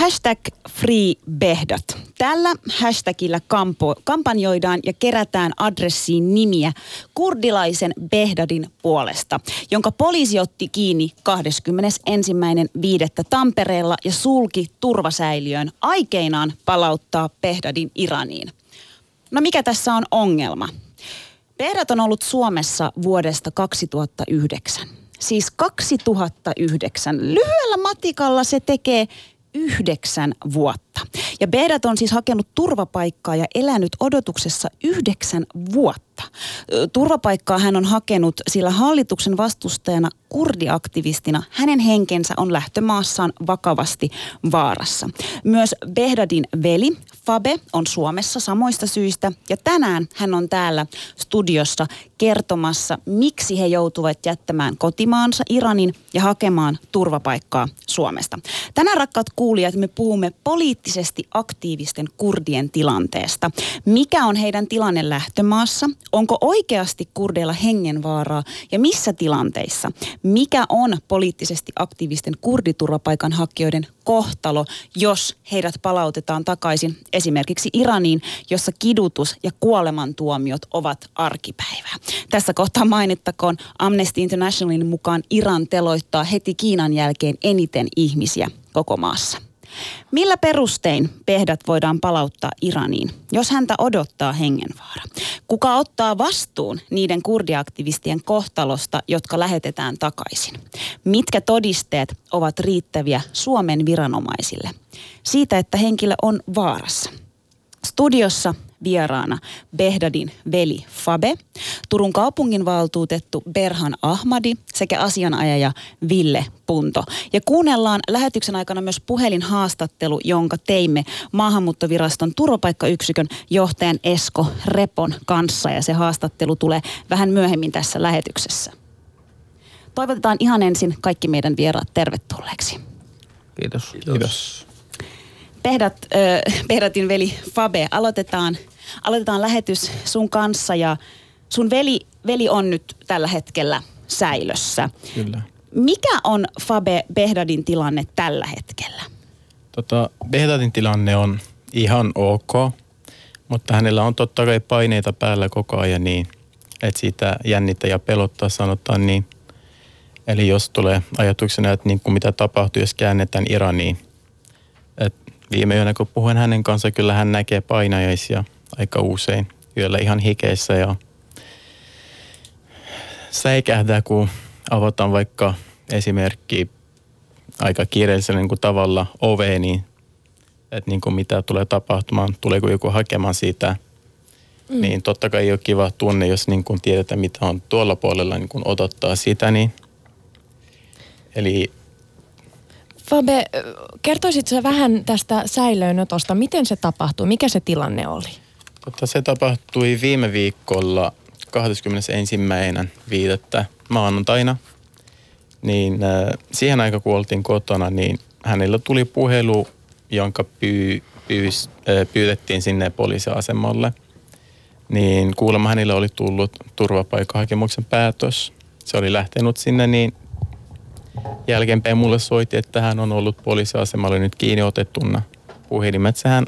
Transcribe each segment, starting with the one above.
Hashtag Free Behdat. Tällä hashtagillä kampo, kampanjoidaan ja kerätään adressiin nimiä kurdilaisen Behdadin puolesta, jonka poliisi otti kiinni 21.5. Tampereella ja sulki turvasäiliöön aikeinaan palauttaa Behdadin Iraniin. No mikä tässä on ongelma? Behdad on ollut Suomessa vuodesta 2009. Siis 2009. Lyhyellä matikalla se tekee yhdeksän vuotta. Ja Bedat on siis hakenut turvapaikkaa ja elänyt odotuksessa yhdeksän vuotta. Turvapaikkaa hän on hakenut, sillä hallituksen vastustajana kurdiaktivistina hänen henkensä on lähtömaassaan vakavasti vaarassa. Myös Behdadin veli Fabe on Suomessa samoista syistä ja tänään hän on täällä studiossa kertomassa, miksi he joutuvat jättämään kotimaansa Iranin ja hakemaan turvapaikkaa Suomesta. Tänään rakkaat kuulijat me puhumme poliittisesti aktiivisten kurdien tilanteesta. Mikä on heidän tilanne lähtömaassa? Onko oikeasti kurdeilla hengenvaaraa ja missä tilanteissa? Mikä on poliittisesti aktiivisten kurditurvapaikanhakijoiden kohtalo, jos heidät palautetaan takaisin esimerkiksi Iraniin, jossa kidutus ja kuolemantuomiot ovat arkipäivää. Tässä kohtaa mainittakoon Amnesty Internationalin mukaan Iran teloittaa heti Kiinan jälkeen eniten ihmisiä koko maassa. Millä perustein Pehdat voidaan palauttaa Iraniin, jos häntä odottaa hengenvaara? Kuka ottaa vastuun niiden kurdiaktivistien kohtalosta, jotka lähetetään takaisin? Mitkä todisteet ovat riittäviä Suomen viranomaisille? Siitä, että henkilö on vaarassa. Studiossa vieraana Behdadin veli Fabe, Turun kaupunginvaltuutettu Berhan Ahmadi sekä asianajaja Ville Punto. Ja kuunnellaan lähetyksen aikana myös puhelinhaastattelu, jonka teimme Maahanmuuttoviraston turvapaikkayksikön johtajan Esko Repon kanssa ja se haastattelu tulee vähän myöhemmin tässä lähetyksessä. Toivotetaan ihan ensin kaikki meidän vieraat tervetulleeksi. Kiitos. Kiitos. Pehdat, äh, Pehdatin veli Fabe, aloitetaan, aloitetaan lähetys sun kanssa ja sun veli, veli on nyt tällä hetkellä säilössä. Kyllä. Mikä on Fabe Behdadin tilanne tällä hetkellä? Tota, Behdadin tilanne on ihan ok, mutta hänellä on totta kai paineita päällä koko ajan niin, että siitä jännittää ja pelottaa sanotaan niin. Eli jos tulee ajatuksena, että niin kuin mitä tapahtuu, jos käännetään Iraniin. Et viime yönä, kun puhuin hänen kanssa, kyllä hän näkee painajaisia aika usein yöllä ihan hikeissä ja säikähdää, kun avataan vaikka esimerkki aika kiireellisellä niin kuin tavalla oveen, niin että niin kuin mitä tulee tapahtumaan, tuleeko joku hakemaan siitä, mm. niin totta kai ei ole kiva tunne, jos niin kuin tiedetään, mitä on tuolla puolella niin kuin odottaa sitä. Niin. Eli Fabe, kertoisitko vähän tästä säilöönotosta? Miten se tapahtui? Mikä se tilanne oli? Totta, se tapahtui viime viikolla 21.5. maanantaina. Niin äh, siihen aika kun oltiin kotona, niin hänellä tuli puhelu, jonka pyy, pyys, äh, pyydettiin sinne poliisiasemalle. Niin kuulemma hänellä oli tullut turvapaikkahakemuksen päätös. Se oli lähtenyt sinne, niin jälkeenpäin mulle soitti, että hän on ollut poliisiasemalla nyt kiinni otettuna. Puhelimet hän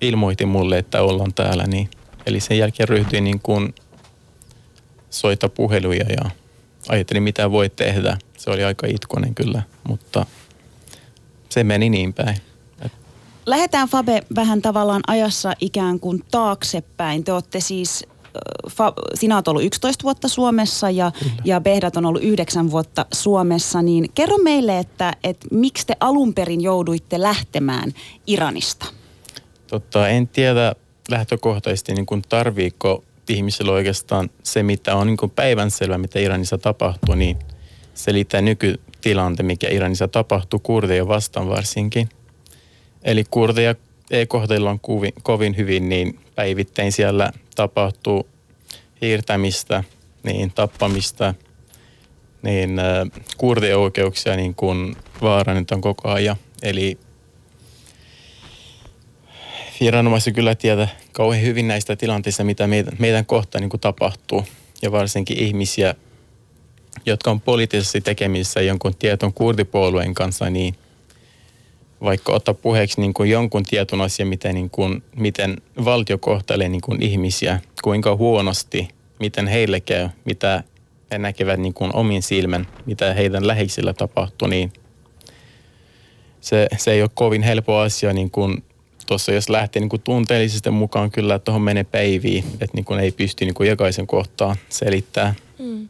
ilmoitti mulle, että ollaan täällä. Niin. Eli sen jälkeen ryhtyin niin kuin soita puheluja ja ajattelin, mitä voi tehdä. Se oli aika itkonen kyllä, mutta se meni niin päin. Lähdetään Fabe vähän tavallaan ajassa ikään kuin taaksepäin. Te olette siis sinä olet ollut 11 vuotta Suomessa ja, ja Behdat on ollut 9 vuotta Suomessa, niin kerro meille, että, että miksi te alun perin jouduitte lähtemään Iranista? Totta, en tiedä lähtökohtaisesti niin kuin tarviiko ihmisillä oikeastaan se, mitä on niin kuin päivänselvä, mitä Iranissa tapahtuu, niin selittää nykytilante, mikä Iranissa tapahtuu kurdeja vastaan varsinkin. Eli kurdeja ei kohdellaan kovin, kovin hyvin, niin päivittäin siellä tapahtuu hiirtämistä, niin tappamista, niin äh, kurdioikeuksia niin kuin vaarannetaan koko ajan. Eli viranomaiset kyllä tietää kauhean hyvin näistä tilanteista, mitä meidän, meidän kohtaan niin kuin tapahtuu. Ja varsinkin ihmisiä, jotka on poliittisesti tekemisissä jonkun tietyn kurdipuolueen kanssa, niin vaikka ottaa puheeksi niin kuin jonkun tietyn asian, miten, niin kuin, miten valtio kohtelee niin kuin ihmisiä, kuinka huonosti, miten heille käy, mitä he näkevät niin kuin omin silmän, mitä heidän läheisillä tapahtuu, niin se, se ei ole kovin helppo asia niin kuin tuossa jos lähtee niin kuin tunteellisesti mukaan kyllä, että tuohon menee päiviin, että niin kuin ei pysty niin kuin jokaisen kohtaan selittämään. Mm.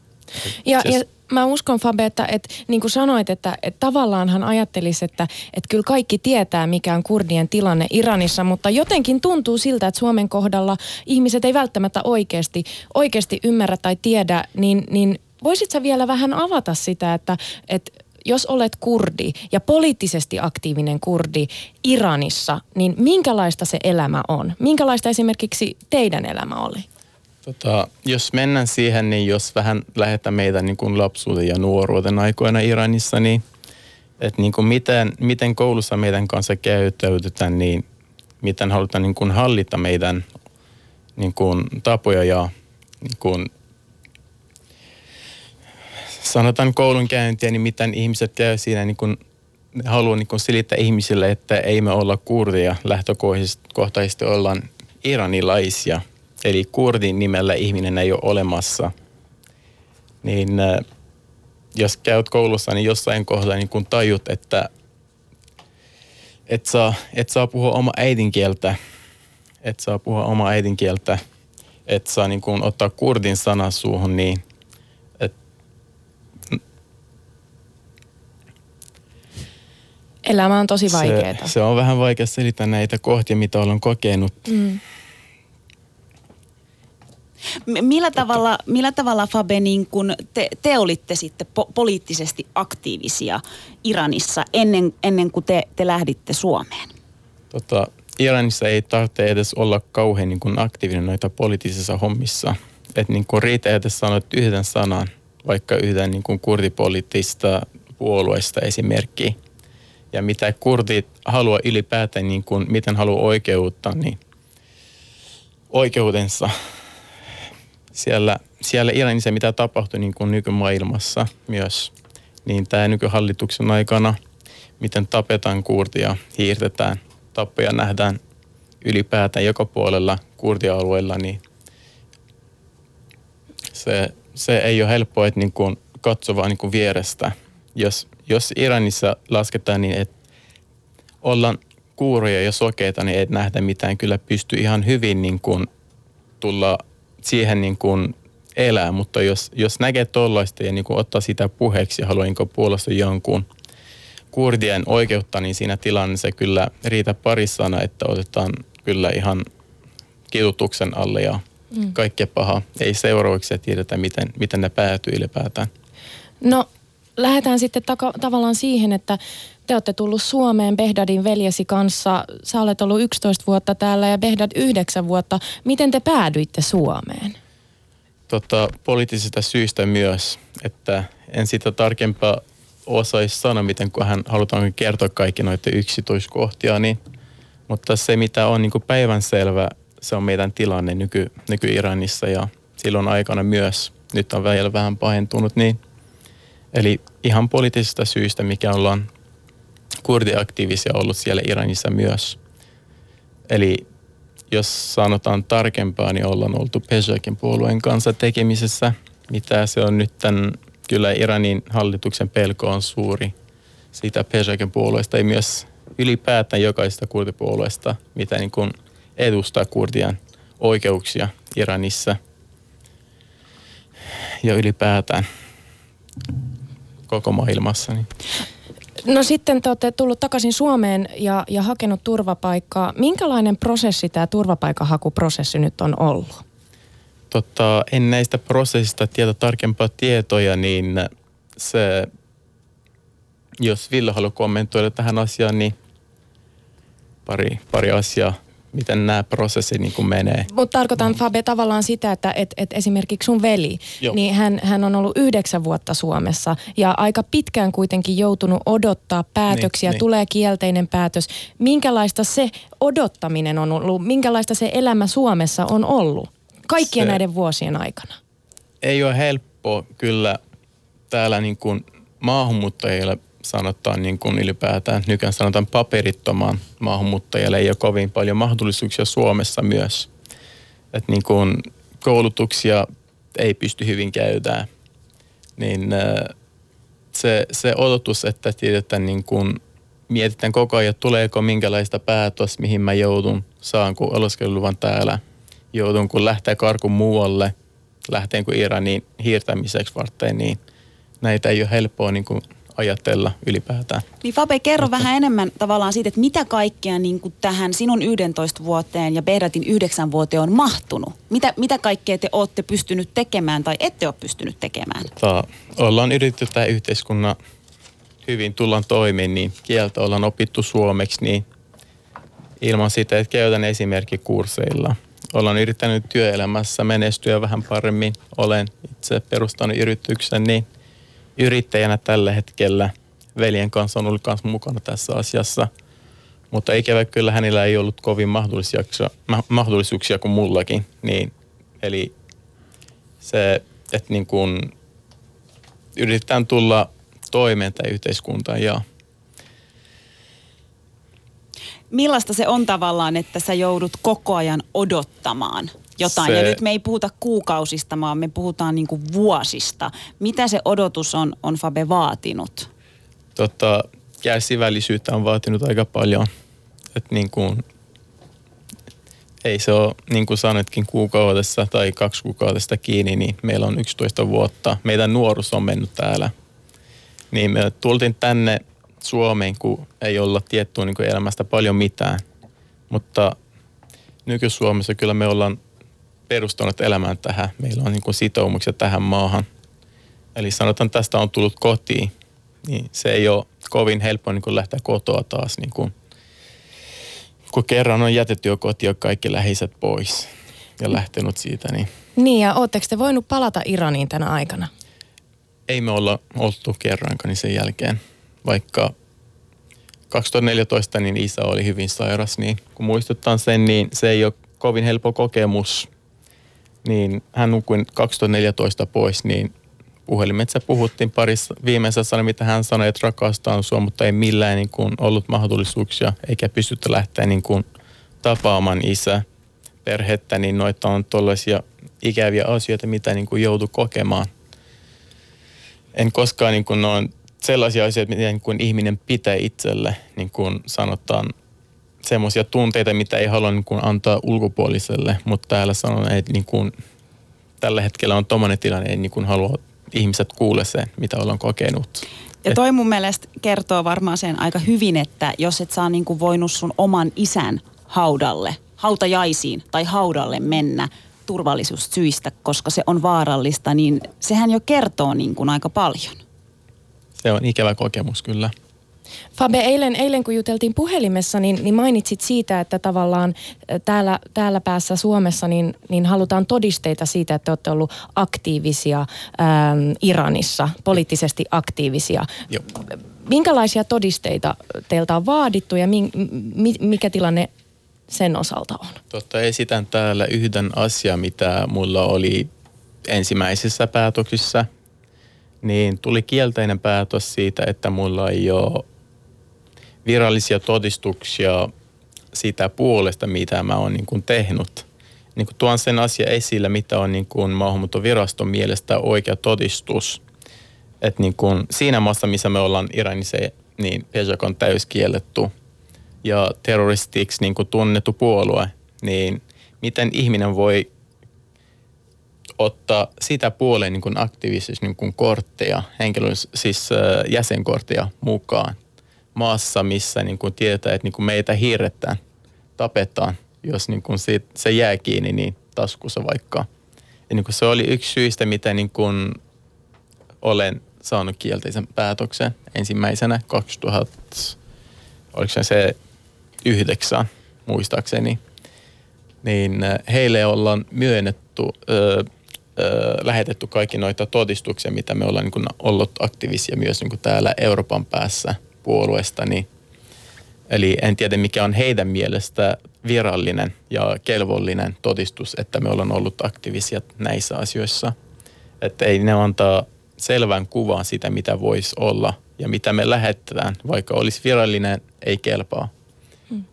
Ja, ja mä uskon Fabe, että, että niin kuin sanoit, että, että tavallaan hän ajattelisi, että, että kyllä kaikki tietää, mikä on kurdien tilanne Iranissa, mutta jotenkin tuntuu siltä, että Suomen kohdalla ihmiset ei välttämättä oikeasti, oikeasti ymmärrä tai tiedä, niin, niin voisit sä vielä vähän avata sitä, että, että jos olet kurdi ja poliittisesti aktiivinen kurdi Iranissa, niin minkälaista se elämä on? Minkälaista esimerkiksi teidän elämä oli? Tota, jos mennään siihen, niin jos vähän lähdetään meidän niin kuin lapsuuden ja nuoruuden aikoina Iranissa, niin että niin kuin miten, miten koulussa meidän kanssa käyttäydytään, niin miten halutaan niin kuin hallita meidän niin kuin tapoja ja niin kuin sanotaan koulunkäyntiä, niin miten ihmiset käy siinä niin kuin haluan niin selittää ihmisille, että ei me olla kurdia, lähtökohtaisesti ollaan iranilaisia. Eli kurdin nimellä ihminen ei ole olemassa. Niin äh, jos käyt koulussa, niin jossain kohdalla niin kun tajut, että et saa, et saa puhua oma äidinkieltä, et saa puhua oma äidinkieltä, et saa niin kun ottaa kurdin sana suuhun, niin Elämä on tosi vaikeaa. Se, se on vähän vaikea selittää näitä kohtia, mitä olen kokenut. Mm. Millä tavalla, millä tavalla Fabe, niin kun te, te olitte sitten po- poliittisesti aktiivisia Iranissa ennen, ennen kuin te, te lähditte Suomeen? Tota, Iranissa ei tarvitse edes olla kauhean niin kuin aktiivinen noita poliittisissa hommissa. Että niin kuin riitä edes sanoa yhden sanan, vaikka yhden niin kuin kurdipoliittista puolueesta esimerkkiä ja mitä kurdit haluaa ylipäätään, niin kuin, miten haluaa oikeutta, niin oikeutensa siellä, siellä Iranissa, mitä tapahtui niin kuin nykymaailmassa myös, niin tämä nykyhallituksen aikana, miten tapetaan kurdia, hiirtetään, tappoja nähdään ylipäätään joka puolella kurdialueella, niin se, se ei ole helppoa, että niin kuin katsoa vaan niin kuin vierestä. Jos jos Iranissa lasketaan niin, että ollaan kuuroja ja sokeita, niin ei nähdä mitään. Kyllä pystyy ihan hyvin niin kuin tulla siihen niin kuin elää, mutta jos, jos näkee tollaista ja niin kuin ottaa sitä puheeksi ja haluaa niin puolesta jonkun kurdien oikeutta, niin siinä tilanteessa kyllä riitä pari sana, että otetaan kyllä ihan kidutuksen alle ja mm. kaikkea paha. Ei seuraavaksi tiedetä, miten, miten ne päätyy ylipäätään. No lähdetään sitten taka, tavallaan siihen, että te olette tullut Suomeen Behdadin veljesi kanssa. Sä olet ollut 11 vuotta täällä ja Behdad 9 vuotta. Miten te päädyitte Suomeen? Tota, poliittisista syistä myös, että en sitä tarkempaa osaisi sanoa, miten kun hän halutaan kertoa kaikki noita yksityiskohtia, niin, mutta se mitä on niin päivänselvä, se on meidän tilanne nyky, nyky-Iranissa ja silloin aikana myös, nyt on vielä vähän pahentunut, niin Eli ihan poliittisista syistä, mikä ollaan kurdiaktiivisia ollut siellä Iranissa myös. Eli jos sanotaan tarkempaa, niin ollaan oltu Peshakin puolueen kanssa tekemisessä. Mitä se on nyt tämän, kyllä Iranin hallituksen pelko on suuri siitä Peshakin puolueesta, ei myös ylipäätään jokaista kurdipuolueesta, mitä niin kuin edustaa kurdien oikeuksia Iranissa ja ylipäätään koko maailmassa. Niin. No sitten te olette tullut takaisin Suomeen ja, ja hakenut turvapaikkaa. Minkälainen prosessi tämä turvapaikkahakuprosessi nyt on ollut? Tota, en näistä prosessista tiedä tarkempaa tietoja, niin se, jos Ville haluaa kommentoida tähän asiaan, niin pari, pari asiaa, miten nämä prosessit niin kuin menee. Mutta tarkoitan Fabe tavallaan sitä, että et, et esimerkiksi sun veli, Joo. niin hän, hän on ollut yhdeksän vuotta Suomessa ja aika pitkään kuitenkin joutunut odottaa päätöksiä, Niin, niin. tulee kielteinen päätös. Minkälaista se odottaminen on ollut, minkälaista se elämä Suomessa on ollut kaikkien Se- näiden vuosien aikana? Ei ole helppo kyllä täällä niin kuin maahanmuuttajille sanotaan niin kuin ylipäätään, nykyään sanotaan paperittomaan maahanmuuttajille ei ole kovin paljon mahdollisuuksia Suomessa myös. Että niin kuin koulutuksia ei pysty hyvin käydään. Niin se, se odotus, että tiedetään niin kuin mietitään koko ajan, tuleeko minkälaista päätös, mihin mä joudun, saanko oleskeluluvan täällä, joudun kun lähtee karkun muualle, lähteenkö Iraniin hiirtämiseksi varten, niin näitä ei ole helppoa niin kuin ajatella ylipäätään. Niin Fabe, kerro vähän enemmän tavallaan siitä, että mitä kaikkea niin kuin tähän sinun 11 vuoteen ja Behratin 9 vuoteen on mahtunut? Mitä, mitä kaikkea te olette pystynyt tekemään tai ette ole pystynyt tekemään? Tota, ollaan yritetty tämä yhteiskunnan hyvin tullaan toimeen, niin kieltä ollaan opittu suomeksi, niin ilman sitä, että käytän esimerkkikursseilla. Ollaan yrittänyt työelämässä menestyä vähän paremmin. Olen itse perustanut yrityksen, niin yrittäjänä tällä hetkellä veljen kanssa on ollut kanssa mukana tässä asiassa. Mutta ikävä kyllä hänellä ei ollut kovin mahdollisuuksia, ma- mahdollisuuksia kuin mullakin. Niin, eli se, että niin kuin yritetään tulla toimeen tai yhteiskuntaan ja Millaista se on tavallaan, että sä joudut koko ajan odottamaan jotain? Se... Ja nyt me ei puhuta kuukausista, vaan me puhutaan niin kuin vuosista. Mitä se odotus on, on Fabe vaatinut? tota, kärsivällisyyttä on vaatinut aika paljon. Että niin kuin, ei se ole, niin kuin sanotkin, kuukaudessa tai kaksi kuukaudesta kiinni, niin meillä on 11 vuotta. Meidän nuoruus on mennyt täällä. Niin me tultiin tänne Suomeen, kun ei olla tietty niin elämästä paljon mitään. Mutta nyky-Suomessa kyllä me ollaan perustanut elämään tähän. Meillä on niin kuin sitoumuksia tähän maahan. Eli sanotaan, että tästä on tullut kotiin, niin se ei ole kovin helppo niin kuin lähteä kotoa taas. Niin kuin, kun kerran on jätetty jo kotiin kaikki läheiset pois ja lähtenyt siitä, niin Niin ja ootteko te voinut palata Iraniin tänä aikana? ei me olla oltu kerrankaan niin sen jälkeen. Vaikka 2014 niin isä oli hyvin sairas, niin kun muistuttaan sen, niin se ei ole kovin helppo kokemus. Niin hän nukkui 2014 pois, niin puhelimetsa puhuttiin parissa. Viimeisessä mitä hän sanoi, että rakastaa sua, mutta ei millään niin kuin ollut mahdollisuuksia, eikä pystytty lähteä niin kuin tapaamaan isä perhettä, niin noita on tuollaisia ikäviä asioita, mitä niin kuin joutui kokemaan. En koskaan niin kuin, ne on sellaisia asioita, mitä niin kuin ihminen pitää itselle, niin kuin sanotaan, semmoisia tunteita, mitä ei halua niin kuin antaa ulkopuoliselle, mutta täällä sanon, että niin kuin, tällä hetkellä on tommonen tilanne, ei niin kuin halua ihmiset kuule sen, mitä ollaan kokenut. Ja toi mun mielestä kertoo varmaan sen aika hyvin, että jos et saa niin kuin voinut sun oman isän haudalle, hautajaisiin tai haudalle mennä turvallisuussyistä, koska se on vaarallista, niin sehän jo kertoo niin kuin aika paljon. Se on ikävä kokemus kyllä. Fabe, eilen, eilen kun juteltiin puhelimessa, niin, niin mainitsit siitä, että tavallaan täällä, täällä päässä Suomessa niin, niin halutaan todisteita siitä, että olette ollut aktiivisia ähm, Iranissa, poliittisesti aktiivisia. Joo. Minkälaisia todisteita teiltä on vaadittu ja mi, mi, mikä tilanne sen osalta on? Totta, esitän täällä yhden asian, mitä mulla oli ensimmäisessä päätöksissä. Niin tuli kielteinen päätös siitä, että mulla ei ole virallisia todistuksia siitä puolesta, mitä mä oon niin tehnyt. Niin kuin tuon sen asia esille, mitä on niin kuin maahanmuuttoviraston mielestä oikea todistus. Että niin kuin siinä maassa, missä me ollaan Iranissa, niin pejak on täyskielletty ja terroristiksi niin kuin tunnettu puolue, niin miten ihminen voi ottaa sitä puoleen niin aktiivisesti niin kortteja, henkilön, siis äh, jäsenkortteja mukaan maassa, missä niin kuin tietää, että niin kuin meitä hiirretään, tapetaan, jos niin kuin siitä, se jää kiinni niin taskussa vaikka. Ja niin kuin se oli yksi syistä, mitä niin kuin olen saanut kielteisen päätöksen ensimmäisenä 2000, oliko se se yhdeksän muistaakseni. niin heille ollaan myönnetty, ö, ö, lähetetty kaikki noita todistuksia, mitä me ollaan niin kuin ollut aktiivisia myös niin kuin täällä Euroopan päässä puolueesta. Niin, eli en tiedä, mikä on heidän mielestä virallinen ja kelvollinen todistus, että me ollaan ollut aktiivisia näissä asioissa. Että ei ne antaa selvän kuvan sitä, mitä voisi olla ja mitä me lähetetään, vaikka olisi virallinen, ei kelpaa. Hmm.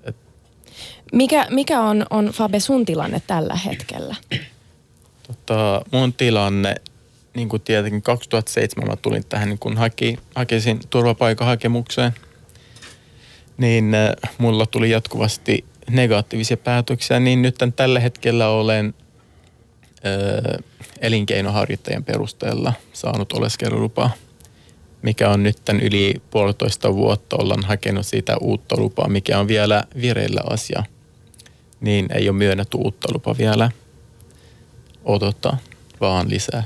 Mikä, mikä on, on Fabe sun tilanne tällä hetkellä? Tota, mun tilanne, niin kuin tietenkin 2007 mä tulin tähän, niin kun haki, hakisin turvapaikahakemukseen, niin äh, mulla tuli jatkuvasti negatiivisia päätöksiä, niin nyt tällä hetkellä olen äh, elinkeinoharjoittajan perusteella saanut oleskelulupaa, mikä on nyt tämän yli puolitoista vuotta ollaan hakenut siitä uutta lupaa, mikä on vielä vireillä asia. Niin ei ole myönnetty uutta lupa vielä. Odottaa, vaan lisää.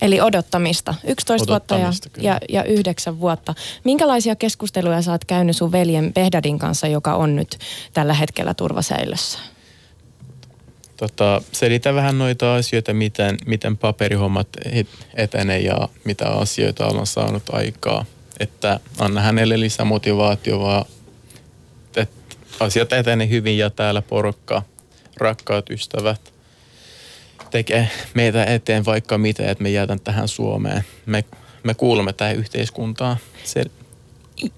Eli odottamista. 11 odottamista, vuotta ja, ja, ja 9 vuotta. Minkälaisia keskusteluja sä oot käynyt sun veljen Behdadin kanssa, joka on nyt tällä hetkellä turvasäilössä? Tota, selitä vähän noita asioita, miten, miten paperihommat etenee ja mitä asioita ollaan saanut aikaa. Että anna hänelle lisää motivaatiota asiat etenee hyvin ja täällä porukka, rakkaat ystävät, tekee meitä eteen vaikka mitä, että me jätän tähän Suomeen. Me, me kuulumme tähän yhteiskuntaan. Se,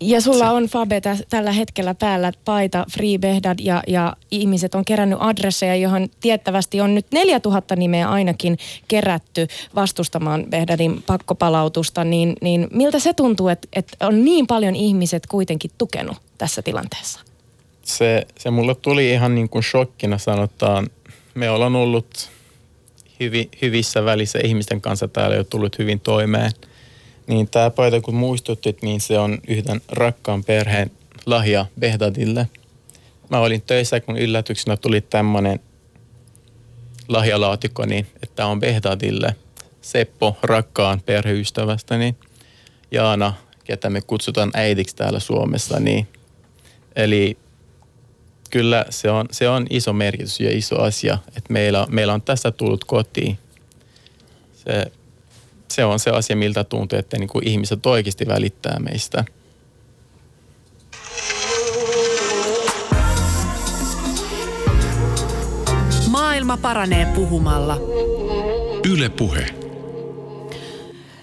ja sulla on Fabe tä, tällä hetkellä päällä paita Free Behdad ja, ja ihmiset on kerännyt adresseja, johon tiettävästi on nyt 4000 nimeä ainakin kerätty vastustamaan Behdadin pakkopalautusta. Niin, niin miltä se tuntuu, että, että on niin paljon ihmiset kuitenkin tukenut tässä tilanteessa? se, se mulle tuli ihan niin kuin shokkina sanotaan. Me ollaan ollut hyvi, hyvissä välissä ihmisten kanssa täällä jo tullut hyvin toimeen. Niin tämä paita, kun muistuttit, niin se on yhden rakkaan perheen lahja Behdadille. Mä olin töissä, kun yllätyksenä tuli tämmöinen lahjalaatikko, niin että on Behdadille. Seppo, rakkaan perheystävästäni. Jaana, ketä me kutsutaan äidiksi täällä Suomessa, niin eli kyllä se on, se on iso merkitys ja iso asia, että meillä, meillä on tässä tullut kotiin. Se, se on se asia, miltä tuntuu, että niin kuin ihmiset oikeasti välittää meistä. Maailma paranee puhumalla. Yle Puhe.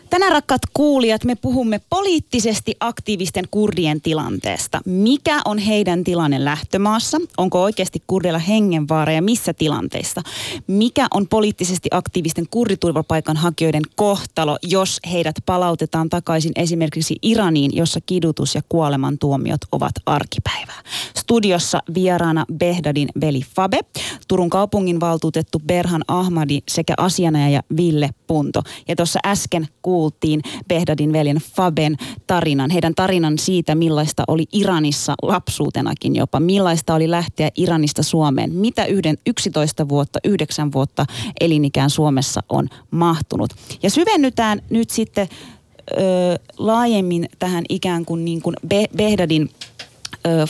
Tänään rakkaat kuulijat, me puhumme poliittisesti aktiivisten kurdien tilanteesta. Mikä on heidän tilanne lähtömaassa? Onko oikeasti kurdilla hengenvaara ja missä tilanteissa? Mikä on poliittisesti aktiivisten kurditurvapaikanhakijoiden kohtalo, jos heidät palautetaan takaisin esimerkiksi Iraniin, jossa kidutus ja kuolemantuomiot ovat arkipäivää? Studiossa vieraana Behdadin veli Fabe, Turun kaupungin valtuutettu Berhan Ahmadi sekä asianajaja Ville Punto. Ja tuossa äsken kuultiin kuultiin Behdadin veljen Faben tarinan, heidän tarinan siitä, millaista oli Iranissa lapsuutenakin jopa, millaista oli lähteä Iranista Suomeen, mitä yhden 11 vuotta, 9 vuotta elinikään Suomessa on mahtunut. Ja syvennytään nyt sitten ö, laajemmin tähän ikään kuin, niin kuin Be-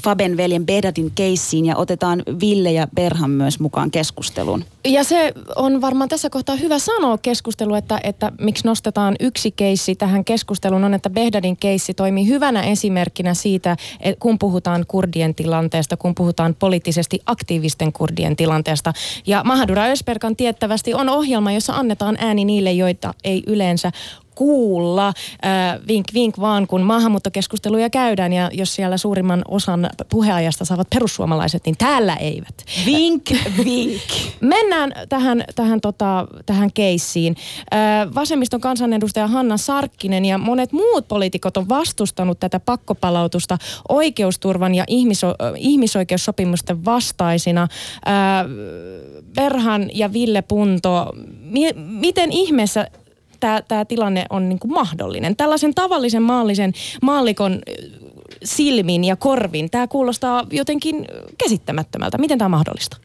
Faben veljen Bedadin keissiin ja otetaan Ville ja Berhan myös mukaan keskusteluun. Ja se on varmaan tässä kohtaa hyvä sanoa keskustelu, että, että miksi nostetaan yksi keissi tähän keskusteluun on, että Behdadin keissi toimii hyvänä esimerkkinä siitä, kun puhutaan kurdien tilanteesta, kun puhutaan poliittisesti aktiivisten kurdien tilanteesta. Ja Mahadura Ösperkan tiettävästi on ohjelma, jossa annetaan ääni niille, joita ei yleensä kuulla. Äh, vink vink vaan, kun maahanmuuttokeskusteluja käydään ja jos siellä suurimman osan puheajasta saavat perussuomalaiset, niin täällä eivät. Vink vink. Mennään tähän, tähän, tota, tähän keissiin. Äh, vasemmiston kansanedustaja Hanna Sarkkinen ja monet muut poliitikot on vastustanut tätä pakkopalautusta oikeusturvan ja ihmiso- ihmisoikeussopimusten vastaisina. Äh, Berhan ja Ville Punto, mi- miten ihmeessä tämä tilanne on niin kuin mahdollinen. Tällaisen tavallisen maallisen maallikon silmin ja korvin, tämä kuulostaa jotenkin käsittämättömältä. Miten tämä on mahdollista?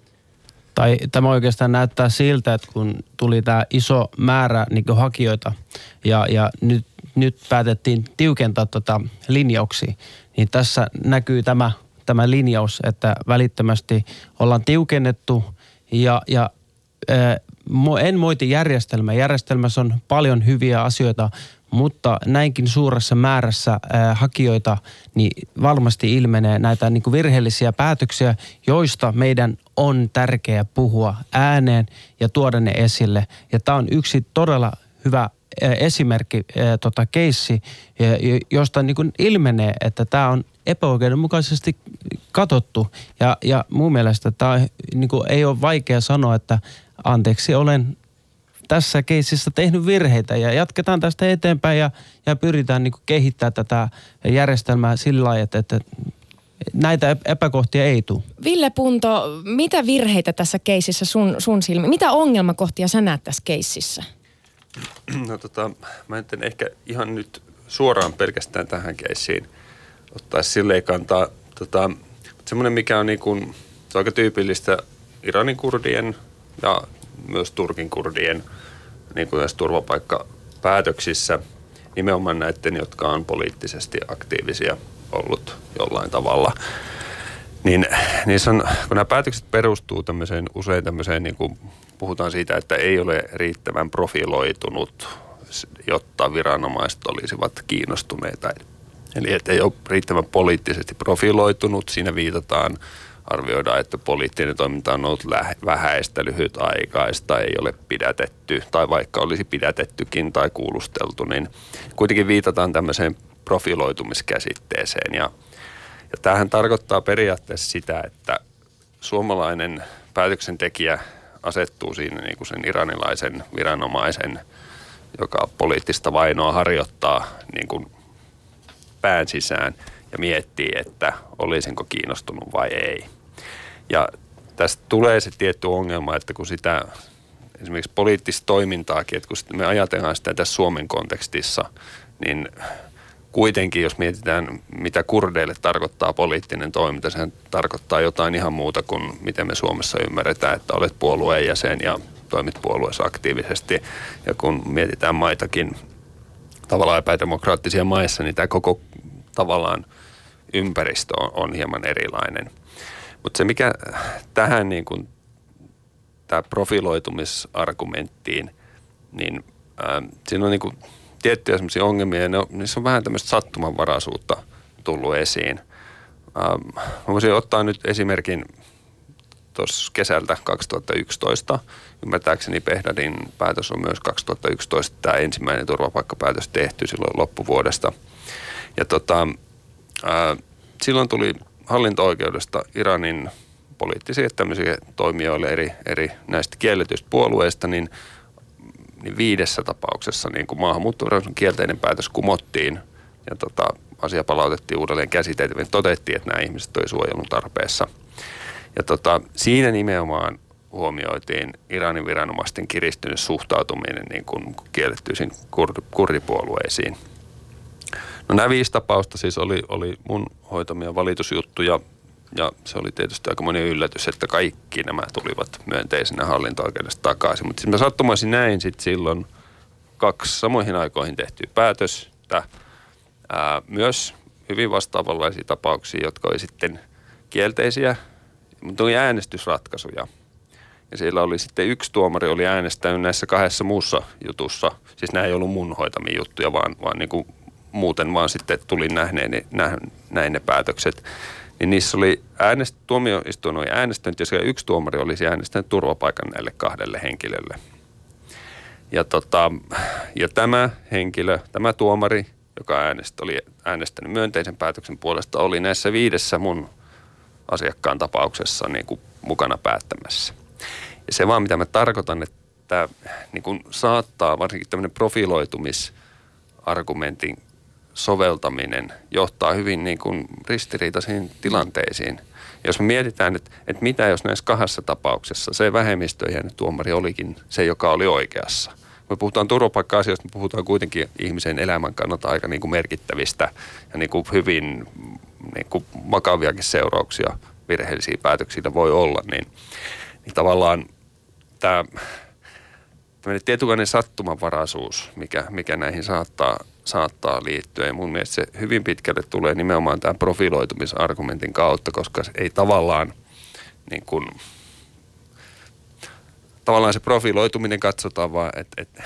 Tai tämä oikeastaan näyttää siltä, että kun tuli tämä iso määrä niin hakijoita ja, ja nyt, nyt päätettiin tiukentaa tota linjauksia, niin tässä näkyy tämä, tämä linjaus, että välittömästi ollaan tiukennettu ja, ja en moiti järjestelmää. Järjestelmässä on paljon hyviä asioita, mutta näinkin suuressa määrässä hakijoita niin varmasti ilmenee näitä niin kuin virheellisiä päätöksiä, joista meidän on tärkeää puhua ääneen ja tuoda ne esille. Ja tämä on yksi todella hyvä esimerkki, tota, keissi, josta niin kuin ilmenee, että tämä on epäoikeudenmukaisesti katottu. Ja, ja mun mielestä tämä niin ei ole vaikea sanoa, että anteeksi, olen tässä keississä tehnyt virheitä ja jatketaan tästä eteenpäin ja, ja pyritään niin kuin kehittää tätä järjestelmää sillä lailla, että, että näitä epäkohtia ei tule. Ville Punto, mitä virheitä tässä keississä sun, sun silmi? Mitä ongelmakohtia sä näet tässä keississä? No tota, mä en ehkä ihan nyt suoraan pelkästään tähän keissiin ottaisi silleen kantaa. Tota, semmoinen, mikä on niin kuin, se on aika tyypillistä Iranin kurdien ja myös Turkin kurdien niin kuin turvapaikkapäätöksissä nimenomaan näiden, jotka on poliittisesti aktiivisia ollut jollain tavalla. Niin niissä on, kun nämä päätökset perustuu tämmöiseen, usein tämmöiseen, niin kuin puhutaan siitä, että ei ole riittävän profiloitunut, jotta viranomaiset olisivat kiinnostuneita. Eli että ei ole riittävän poliittisesti profiloitunut, siinä viitataan arvioidaan, että poliittinen toiminta on ollut vähäistä, lyhytaikaista, ei ole pidätetty, tai vaikka olisi pidätettykin tai kuulusteltu, niin kuitenkin viitataan tämmöiseen profiloitumiskäsitteeseen. Ja, ja tämähän tarkoittaa periaatteessa sitä, että suomalainen päätöksentekijä asettuu siinä niin kuin sen iranilaisen viranomaisen, joka poliittista vainoa harjoittaa niin kuin pään sisään ja miettii, että olisinko kiinnostunut vai ei. Ja tästä tulee se tietty ongelma, että kun sitä esimerkiksi poliittista toimintaakin, että kun me ajatellaan sitä tässä Suomen kontekstissa, niin kuitenkin jos mietitään, mitä kurdeille tarkoittaa poliittinen toiminta, sehän tarkoittaa jotain ihan muuta kuin miten me Suomessa ymmärretään, että olet puolueen jäsen ja toimit puolueessa aktiivisesti. Ja kun mietitään maitakin, tavallaan epädemokraattisia maissa, niin tämä koko tavallaan ympäristö on, on hieman erilainen – mutta se mikä tähän niin kuin, tämä profiloitumisargumenttiin, niin ää, siinä on niin kuin tiettyjä sellaisia ongelmia ja ne on, niissä on vähän tämmöistä sattumanvaraisuutta tullut esiin. Ää, voisin ottaa nyt esimerkin tuossa kesältä 2011. Ymmärtääkseni Pehdadin päätös on myös 2011 tämä ensimmäinen turvapaikkapäätös tehty silloin loppuvuodesta. Ja tota, ää, silloin tuli hallinto-oikeudesta Iranin poliittisia tämmöisiä toimijoille eri, eri näistä kielletyistä puolueista, niin, niin viidessä tapauksessa niin kuin maahanmuuttoviraston kielteinen päätös kumottiin ja tota, asia palautettiin uudelleen käsiteltäviin. Todettiin, että nämä ihmiset oli suojelun tarpeessa. Ja tota, siinä nimenomaan huomioitiin Iranin viranomaisten kiristynyt suhtautuminen niin kuin kiellettyisiin kurdipuolueisiin – No nämä viisi tapausta siis oli, oli mun hoitamia valitusjuttuja ja se oli tietysti aika moni yllätys, että kaikki nämä tulivat myönteisenä hallinto-oikeudesta takaisin. Mutta siis mä sattumaisin näin sitten silloin kaksi samoihin aikoihin tehtyä päätöstä. Ää, myös hyvin vastaavanlaisia tapauksia, jotka oli sitten kielteisiä, mutta oli äänestysratkaisuja. Ja siellä oli sitten yksi tuomari oli äänestänyt näissä kahdessa muussa jutussa. Siis nämä ei ollut mun hoitamia juttuja, vaan, vaan niin kuin muuten vaan sitten tulin nähneeni, näh, näin ne päätökset. Niin niissä oli äänest, tuomioistuin oli äänestänyt ja yksi tuomari olisi äänestänyt turvapaikan näille kahdelle henkilölle. Ja, tota, ja tämä henkilö, tämä tuomari, joka äänestä, oli äänestänyt myönteisen päätöksen puolesta, oli näissä viidessä mun asiakkaan tapauksessa niin kuin mukana päättämässä. Ja se vaan, mitä mä tarkoitan, että niin kuin saattaa varsinkin tämmöinen profiloitumisargumentin soveltaminen johtaa hyvin niin kuin ristiriitaisiin tilanteisiin. Jos me mietitään, että, että mitä jos näissä kahdessa tapauksessa se vähemmistöjen tuomari olikin se, joka oli oikeassa. Me puhutaan turvapaikka-asioista, me puhutaan kuitenkin ihmisen elämän kannalta aika niin kuin merkittävistä ja niin kuin hyvin niin kuin vakaviakin seurauksia virheellisiä päätöksiä voi olla, niin, niin tavallaan tämä tietynlainen sattumanvaraisuus, mikä, mikä näihin saattaa saattaa liittyä. Ja mun mielestä se hyvin pitkälle tulee nimenomaan tämän profiloitumisargumentin kautta, koska ei tavallaan niin kuin tavallaan se profiloituminen katsotaan vaan, että, että,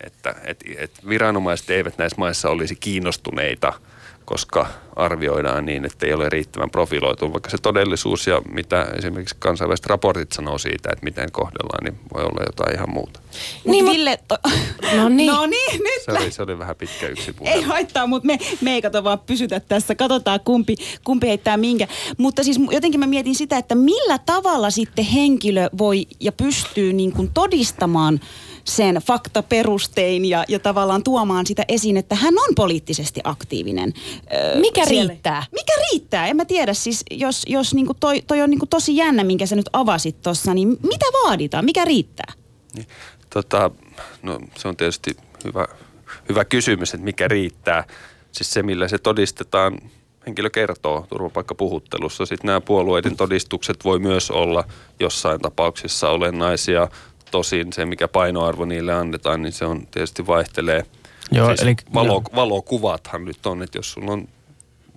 että, että, että viranomaiset eivät näissä maissa olisi kiinnostuneita – koska arvioidaan niin, että ei ole riittävän profiloitu, vaikka se todellisuus ja mitä esimerkiksi kansainväliset raportit sanoo siitä, että miten kohdellaan, niin voi olla jotain ihan muuta. Niin, Ville, to... no niin. no niin, nyt se oli, se oli vähän pitkä yksi puhe. Ei haittaa, mutta me, me ei kato vaan pysytä tässä. Katsotaan kumpi, kumpi heittää minkä. Mutta siis jotenkin mä mietin sitä, että millä tavalla sitten henkilö voi ja pystyy niin kuin todistamaan sen faktaperustein ja, ja tavallaan tuomaan sitä esiin, että hän on poliittisesti aktiivinen. Mikä siellä. riittää? Mikä riittää? En mä tiedä. Siis jos, jos niinku toi, toi on niinku tosi jännä, minkä sä nyt avasit tuossa, niin mitä vaaditaan? Mikä riittää? Niin, tota, no, se on tietysti hyvä, hyvä kysymys, että mikä riittää. Siis se, millä se todistetaan, henkilö kertoo turvapaikkapuhuttelussa. Sitten nämä puolueiden todistukset voi myös olla jossain tapauksissa olennaisia – tosin se, mikä painoarvo niille annetaan, niin se on tietysti vaihtelee. Joo, siis eli, valo, jo. valokuvathan nyt on, että jos sulla on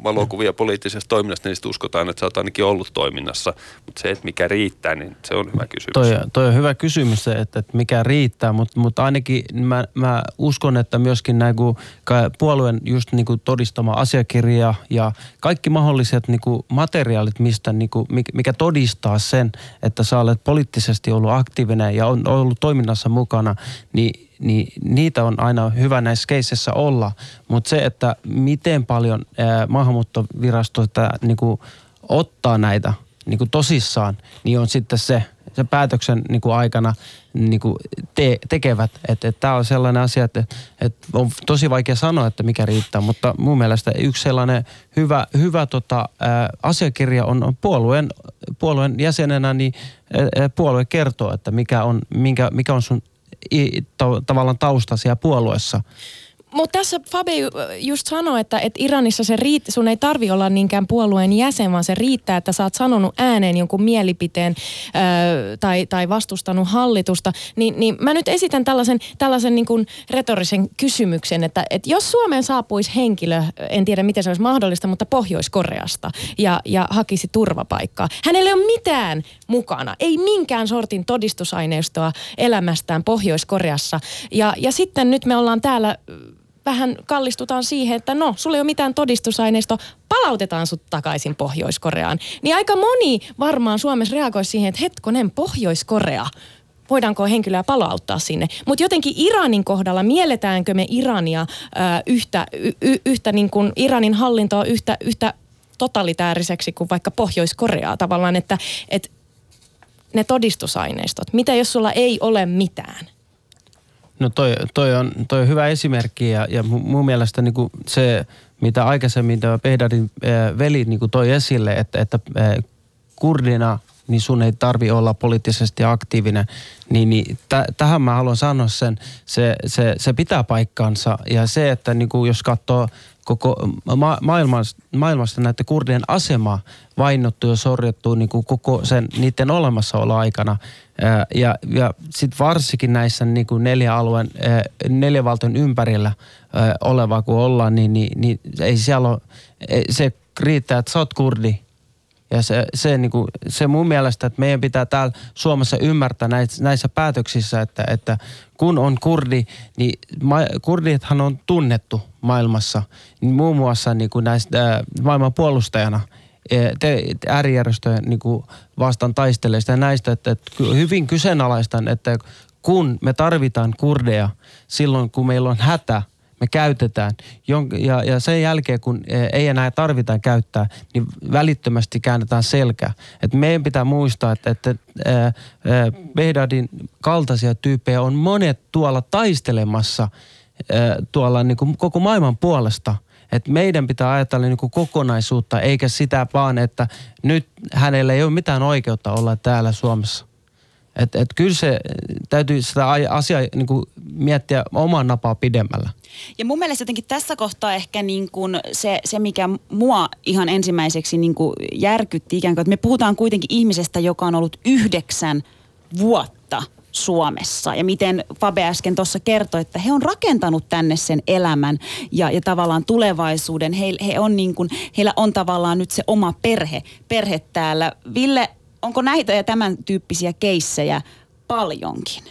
valokuvia poliittisesta toiminnasta, niin sitten uskotaan, että sä oot ainakin ollut toiminnassa. Mutta se, että mikä riittää, niin se on hyvä kysymys. Toi, toi on hyvä kysymys se, että, että mikä riittää, mutta, mutta ainakin mä, mä uskon, että myöskin näin kuin puolueen just niin kuin todistama asiakirja ja kaikki mahdolliset niin kuin materiaalit, mistä niin kuin, mikä todistaa sen, että sä olet poliittisesti ollut aktiivinen ja on ollut toiminnassa mukana, niin niin niitä on aina hyvä näissä keisseissä olla, mutta se, että miten paljon ää, maahanmuuttovirasto niin kuin ottaa näitä niin kuin tosissaan, niin on sitten se, se päätöksen niin kuin aikana niin kuin te, tekevät. Että et tämä on sellainen asia, että et on tosi vaikea sanoa, että mikä riittää, mutta mun mielestä yksi sellainen hyvä, hyvä tota, ää, asiakirja on puolueen, puolueen jäsenenä, niin ää, puolue kertoo, että mikä on, minkä, mikä on sun tavallaan tausta siellä puolueessa. Mutta tässä Fabi just sanoi, että, että Iranissa se riitt, sun ei tarvi olla niinkään puolueen jäsen, vaan se riittää, että sä oot sanonut ääneen jonkun mielipiteen ö, tai, tai vastustanut hallitusta. Ni, niin mä nyt esitän tällaisen, tällaisen niin kuin retorisen kysymyksen, että, että jos Suomeen saapuisi henkilö, en tiedä miten se olisi mahdollista, mutta Pohjois-Koreasta ja, ja hakisi turvapaikkaa. Hänellä ei ole mitään mukana, ei minkään sortin todistusaineistoa elämästään Pohjois-Koreassa. Ja, ja sitten nyt me ollaan täällä vähän kallistutaan siihen, että no, sulla ei ole mitään todistusaineisto, palautetaan sut takaisin Pohjois-Koreaan. Niin aika moni varmaan Suomessa reagoi siihen, että hetkonen, Pohjois-Korea, voidaanko henkilöä palauttaa sinne. Mutta jotenkin Iranin kohdalla, mielletäänkö me Irania ää, yhtä, y, yhtä niin kuin Iranin hallintoa yhtä, yhtä totalitääriseksi kuin vaikka Pohjois-Koreaa tavallaan, että, että ne todistusaineistot, mitä jos sulla ei ole mitään? No toi, toi, on, toi on hyvä esimerkki ja, ja mun mielestä niin kuin se, mitä aikaisemmin tämä Pehdarin veli niin kuin toi esille, että, että kurdina niin sun ei tarvi olla poliittisesti aktiivinen, niin, niin t- tähän mä haluan sanoa sen, se, se, se pitää paikkansa ja se, että niin kuin jos katsoo koko ma- maailmasta, maailmasta näiden kurdien asema vainottu ja sorjattu niin kuin koko sen niiden olemassaoloaikana. Ja, ja sitten varsinkin näissä niin kuin neljä alueen, neljä valtion ympärillä oleva kun ollaan, niin, niin, niin ei siellä ole, se riittää, että sä oot kurdi ja se, se, niin kuin, se mun mielestä, että meidän pitää täällä Suomessa ymmärtää näissä, näissä päätöksissä, että, että kun on kurdi, niin ma, kurdithan on tunnettu maailmassa, niin muun muassa niin kuin näistä, äh, maailman puolustajana te, äärijärjestöjen niin kuin vastaan taisteleista ja näistä, että, että hyvin kyseenalaistan, että kun me tarvitaan kurdeja silloin, kun meillä on hätä – me käytetään. Ja, ja sen jälkeen, kun e, ei enää tarvita käyttää, niin välittömästi käännetään selkä. Et meidän pitää muistaa, että, että Behdadin kaltaisia tyyppejä on monet tuolla taistelemassa tuolla niin kuin koko maailman puolesta – että meidän pitää ajatella niin kuin kokonaisuutta, eikä sitä vaan, että nyt hänellä ei ole mitään oikeutta olla täällä Suomessa. Että et kyllä se täytyy sitä asiaa niin kuin miettiä oman napaa pidemmällä. Ja mun mielestä jotenkin tässä kohtaa ehkä niin kuin se, se, mikä mua ihan ensimmäiseksi niin kuin järkytti ikään kuin, että me puhutaan kuitenkin ihmisestä, joka on ollut yhdeksän vuotta Suomessa. Ja miten Fabe äsken tuossa kertoi, että he on rakentanut tänne sen elämän ja, ja tavallaan tulevaisuuden. He, he on niin kuin, heillä on tavallaan nyt se oma perhe, perhe täällä. Ville, onko näitä ja tämän tyyppisiä keissejä paljonkin?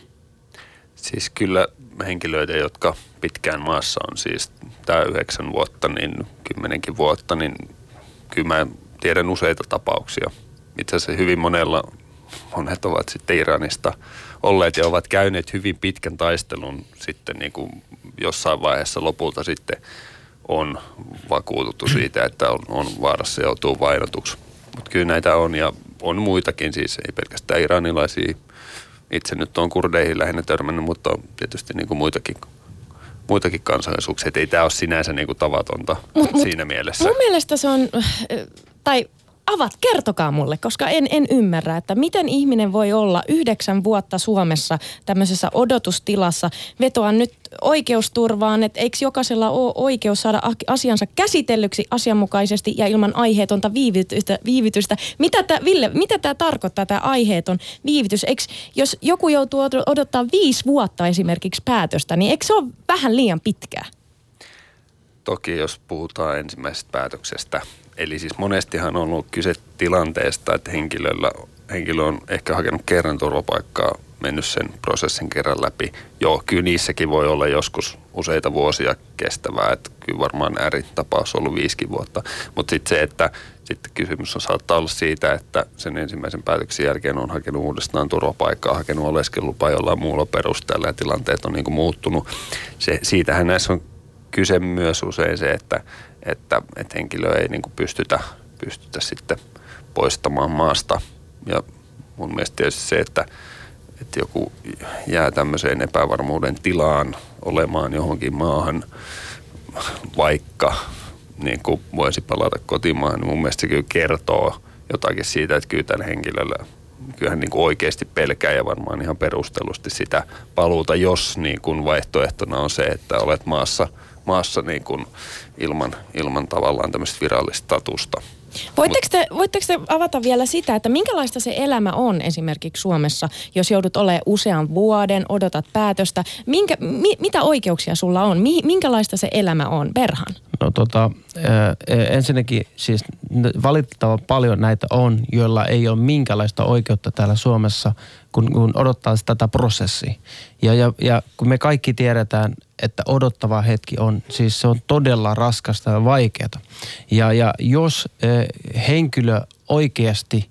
Siis kyllä henkilöitä, jotka pitkään maassa on siis tämä yhdeksän vuotta, niin kymmenenkin vuotta, niin kyllä mä tiedän useita tapauksia. Itse asiassa hyvin monella, monet ovat sitten Iranista olleet ja ovat käyneet hyvin pitkän taistelun sitten niin kuin jossain vaiheessa lopulta sitten on vakuututtu siitä, että on, on vaarassa joutuu vainotuksi. Mutta kyllä näitä on ja on muitakin, siis ei pelkästään iranilaisia. Itse nyt on kurdeihin lähinnä törmännyt, mutta on tietysti niin kuin muitakin, muitakin kansallisuuksia. Et ei tämä ole sinänsä niin kuin tavatonta mut, siinä mut, mielessä. Mun mielestä se on, äh, tai avat, kertokaa mulle, koska en, en ymmärrä, että miten ihminen voi olla yhdeksän vuotta Suomessa tämmöisessä odotustilassa. Vetoan nyt oikeusturvaan, että eikö jokaisella ole oikeus saada asiansa käsitellyksi asianmukaisesti ja ilman aiheetonta viivytystä. viivytystä. Mitä tämä, Ville, mitä tämä tarkoittaa, tämä aiheeton viivytys? Eikö, jos joku joutuu odottaa viisi vuotta esimerkiksi päätöstä, niin eikö se ole vähän liian pitkää? Toki jos puhutaan ensimmäisestä päätöksestä, Eli siis monestihan on ollut kyse tilanteesta, että henkilöllä, henkilö on ehkä hakenut kerran turvapaikkaa, mennyt sen prosessin kerran läpi. Joo, kyllä niissäkin voi olla joskus useita vuosia kestävää, että kyllä varmaan ääritapaus on ollut viisikin vuotta. Mutta sitten se, että sitten kysymys on saattaa olla siitä, että sen ensimmäisen päätöksen jälkeen on hakenut uudestaan turvapaikkaa, hakenut oleskelulupaa jollain muulla perusteella ja tilanteet on niin kuin muuttunut. Se, siitähän näissä on kyse myös usein se, että että, että henkilö ei niin kuin pystytä, pystytä sitten poistamaan maasta. Ja mun mielestä tietysti se, että, että joku jää tämmöiseen epävarmuuden tilaan olemaan johonkin maahan, vaikka niin kuin voisi palata kotimaahan, niin mun mielestä se kyllä kertoo jotakin siitä, että kyllä tällä henkilöllä kyllähän niin kuin oikeasti pelkää ja varmaan ihan perustellusti sitä paluuta, jos niin kuin vaihtoehtona on se, että olet maassa – maassa niin kuin ilman, ilman tavallaan tämmöistä virallista statusta. Voitteko te, voitteko te avata vielä sitä, että minkälaista se elämä on esimerkiksi Suomessa, jos joudut olemaan usean vuoden, odotat päätöstä. Minkä, mi, mitä oikeuksia sulla on? Mi, minkälaista se elämä on? Berhan? No tota, ensinnäkin siis valitettavan paljon näitä on, joilla ei ole minkälaista oikeutta täällä Suomessa, kun, kun odottaa tätä prosessia. Ja, ja, ja kun me kaikki tiedetään, että odottava hetki on, siis se on todella raskasta ja vaikeaa. Ja, ja jos henkilö oikeasti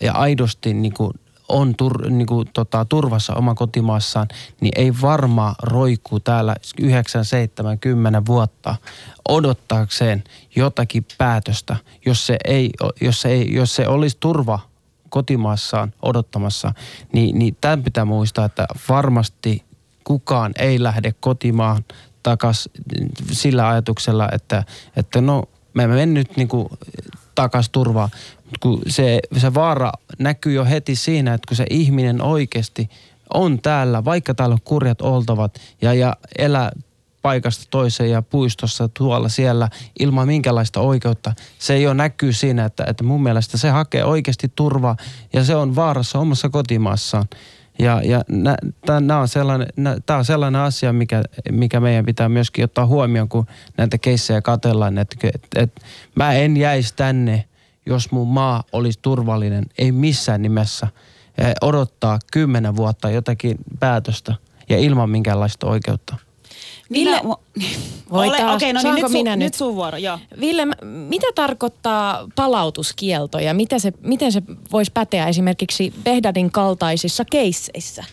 ja aidosti niin kuin on tur, niin kuin, tota, turvassa oma kotimaassaan, niin ei varmaan roikkuu täällä 9, 7, 10 vuotta odottaakseen jotakin päätöstä, jos se, ei, jos se, ei, jos se olisi turva kotimaassaan odottamassa, niin, niin tämän pitää muistaa, että varmasti kukaan ei lähde kotimaan takas sillä ajatuksella, että, että no me menen nyt niin kuin takas turvaa. Kun se, se vaara näkyy jo heti siinä, että kun se ihminen oikeasti on täällä, vaikka täällä on kurjat oltavat ja, ja elää paikasta toiseen ja puistossa tuolla siellä ilman minkälaista oikeutta. Se jo näkyy siinä, että, että mun mielestä se hakee oikeasti turvaa ja se on vaarassa omassa kotimaassaan. Ja, ja tämä on, sellainen, on sellainen asia, mikä, mikä meidän pitää myöskin ottaa huomioon, kun näitä keissejä katellaan. Että et, et, mä en jäisi tänne, jos mun maa olisi turvallinen. Ei missään nimessä odottaa kymmenen vuotta jotakin päätöstä ja ilman minkäänlaista oikeutta. Ville, Voi Ole, taas. Okay, no niin, nyt, minä su, nyt? nyt sun vuoro, joo. Ville, mitä tarkoittaa palautuskielto ja miten se, miten se voisi päteä esimerkiksi Behdadin kaltaisissa keisseissä?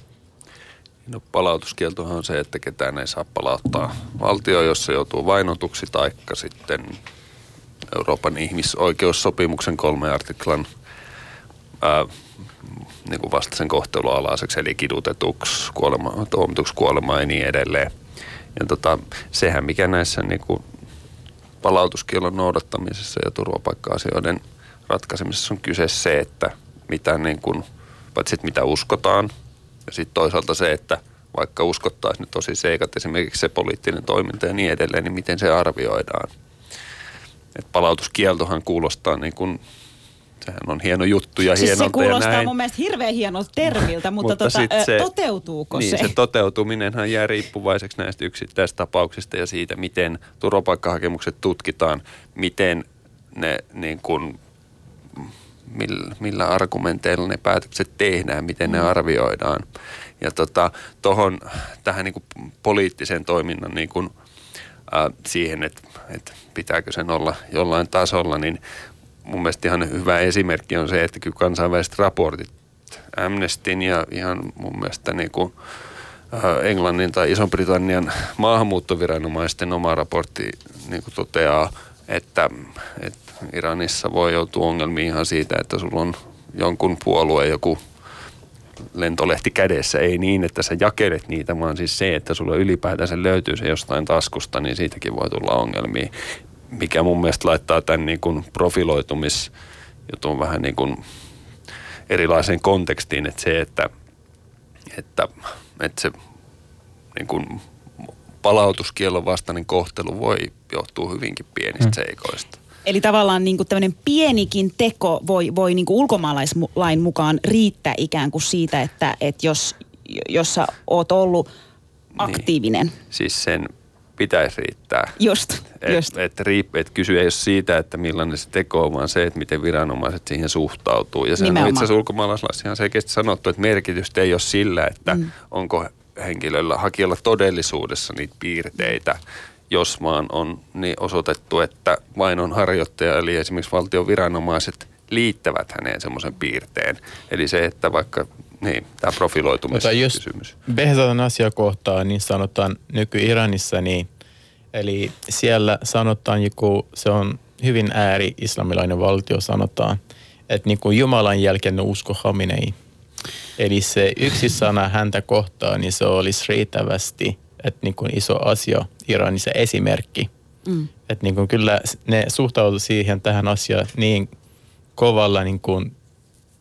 No palautuskieltohan on se, että ketään ei saa palauttaa valtio, jos se joutuu vainotuksi, taikka sitten Euroopan ihmisoikeussopimuksen kolme artiklan ää, niin kuin vastaisen kohtelualaiseksi, eli kidutetuksi, kuolema, tuomituksi kuolemaan ja niin edelleen. Ja tota, sehän mikä näissä niin kuin palautuskielon noudattamisessa ja turvapaikka-asioiden ratkaisemisessa on kyse se, että mitä niin kuin, paitsi että mitä uskotaan ja sitten toisaalta se, että vaikka uskottaisiin tosi seikat, esimerkiksi se poliittinen toiminta ja niin edelleen, niin miten se arvioidaan. Et palautuskieltohan kuulostaa niin kuin sehän on hieno juttu ja siis hienolta se kuulostaa ja näin. mun mielestä hirveän hienolta termiltä, mutta, mutta tota, se, toteutuuko niin, se? se toteutuminenhan jää riippuvaiseksi näistä yksittäistapauksista ja siitä, miten turvapaikkahakemukset tutkitaan, miten ne niin kuin, millä, millä argumenteilla ne päätökset tehdään, miten ne arvioidaan. Ja tota, tohon, tähän niin kuin poliittisen toiminnan niin kuin, siihen, että, että pitääkö sen olla jollain tasolla, niin mun mielestä ihan hyvä esimerkki on se, että kyllä kansainväliset raportit Amnestin ja ihan mun mielestä niin kuin, Englannin tai Ison-Britannian maahanmuuttoviranomaisten oma raportti niin kuin toteaa, että, että Iranissa voi joutua ongelmiin ihan siitä, että sulla on jonkun puolueen joku lentolehti kädessä. Ei niin, että sä jakelet niitä, vaan siis se, että sulla ylipäätänsä löytyy se jostain taskusta, niin siitäkin voi tulla ongelmia. Mikä mun mielestä laittaa tämän niin kuin profiloitumisjutun vähän niin kuin erilaiseen kontekstiin, että se, että, että, että se niin kuin palautuskielon vastainen kohtelu voi johtua hyvinkin pienistä hmm. seikoista. Eli tavallaan niin kuin tämmöinen pienikin teko voi, voi niin kuin ulkomaalaislain mukaan riittää ikään kuin siitä, että, että jos, jos sä oot ollut niin. aktiivinen. Niin. Siis sen pitäisi riittää. Just, et, just. Et, et, et kysyä ei ole siitä, että millainen se teko on, vaan se, että miten viranomaiset siihen suhtautuu. Ja se on itse asiassa ulkomaalaislaissa ihan selkeästi sanottu, että merkitystä ei ole sillä, että mm. onko henkilöllä, hakijalla todellisuudessa niitä piirteitä, jos vaan on niin osoitettu, että vainon harjoittaja, eli esimerkiksi valtion viranomaiset liittävät häneen semmoisen piirteen. Eli se, että vaikka niin, tämä profiloitumiskysymys. Jos asia kohtaa, niin sanotaan nyky-Iranissa, niin, eli siellä sanotaan joku, se on hyvin ääri-islamilainen valtio, sanotaan, että niin kuin Jumalan jälkeen ne usko Haminei. Eli se yksi sana häntä kohtaa, niin se olisi riittävästi, että niin kuin iso asia Iranissa esimerkki. Mm. Että niin kuin kyllä ne suhtautuu siihen tähän asiaan niin kovalla niin kuin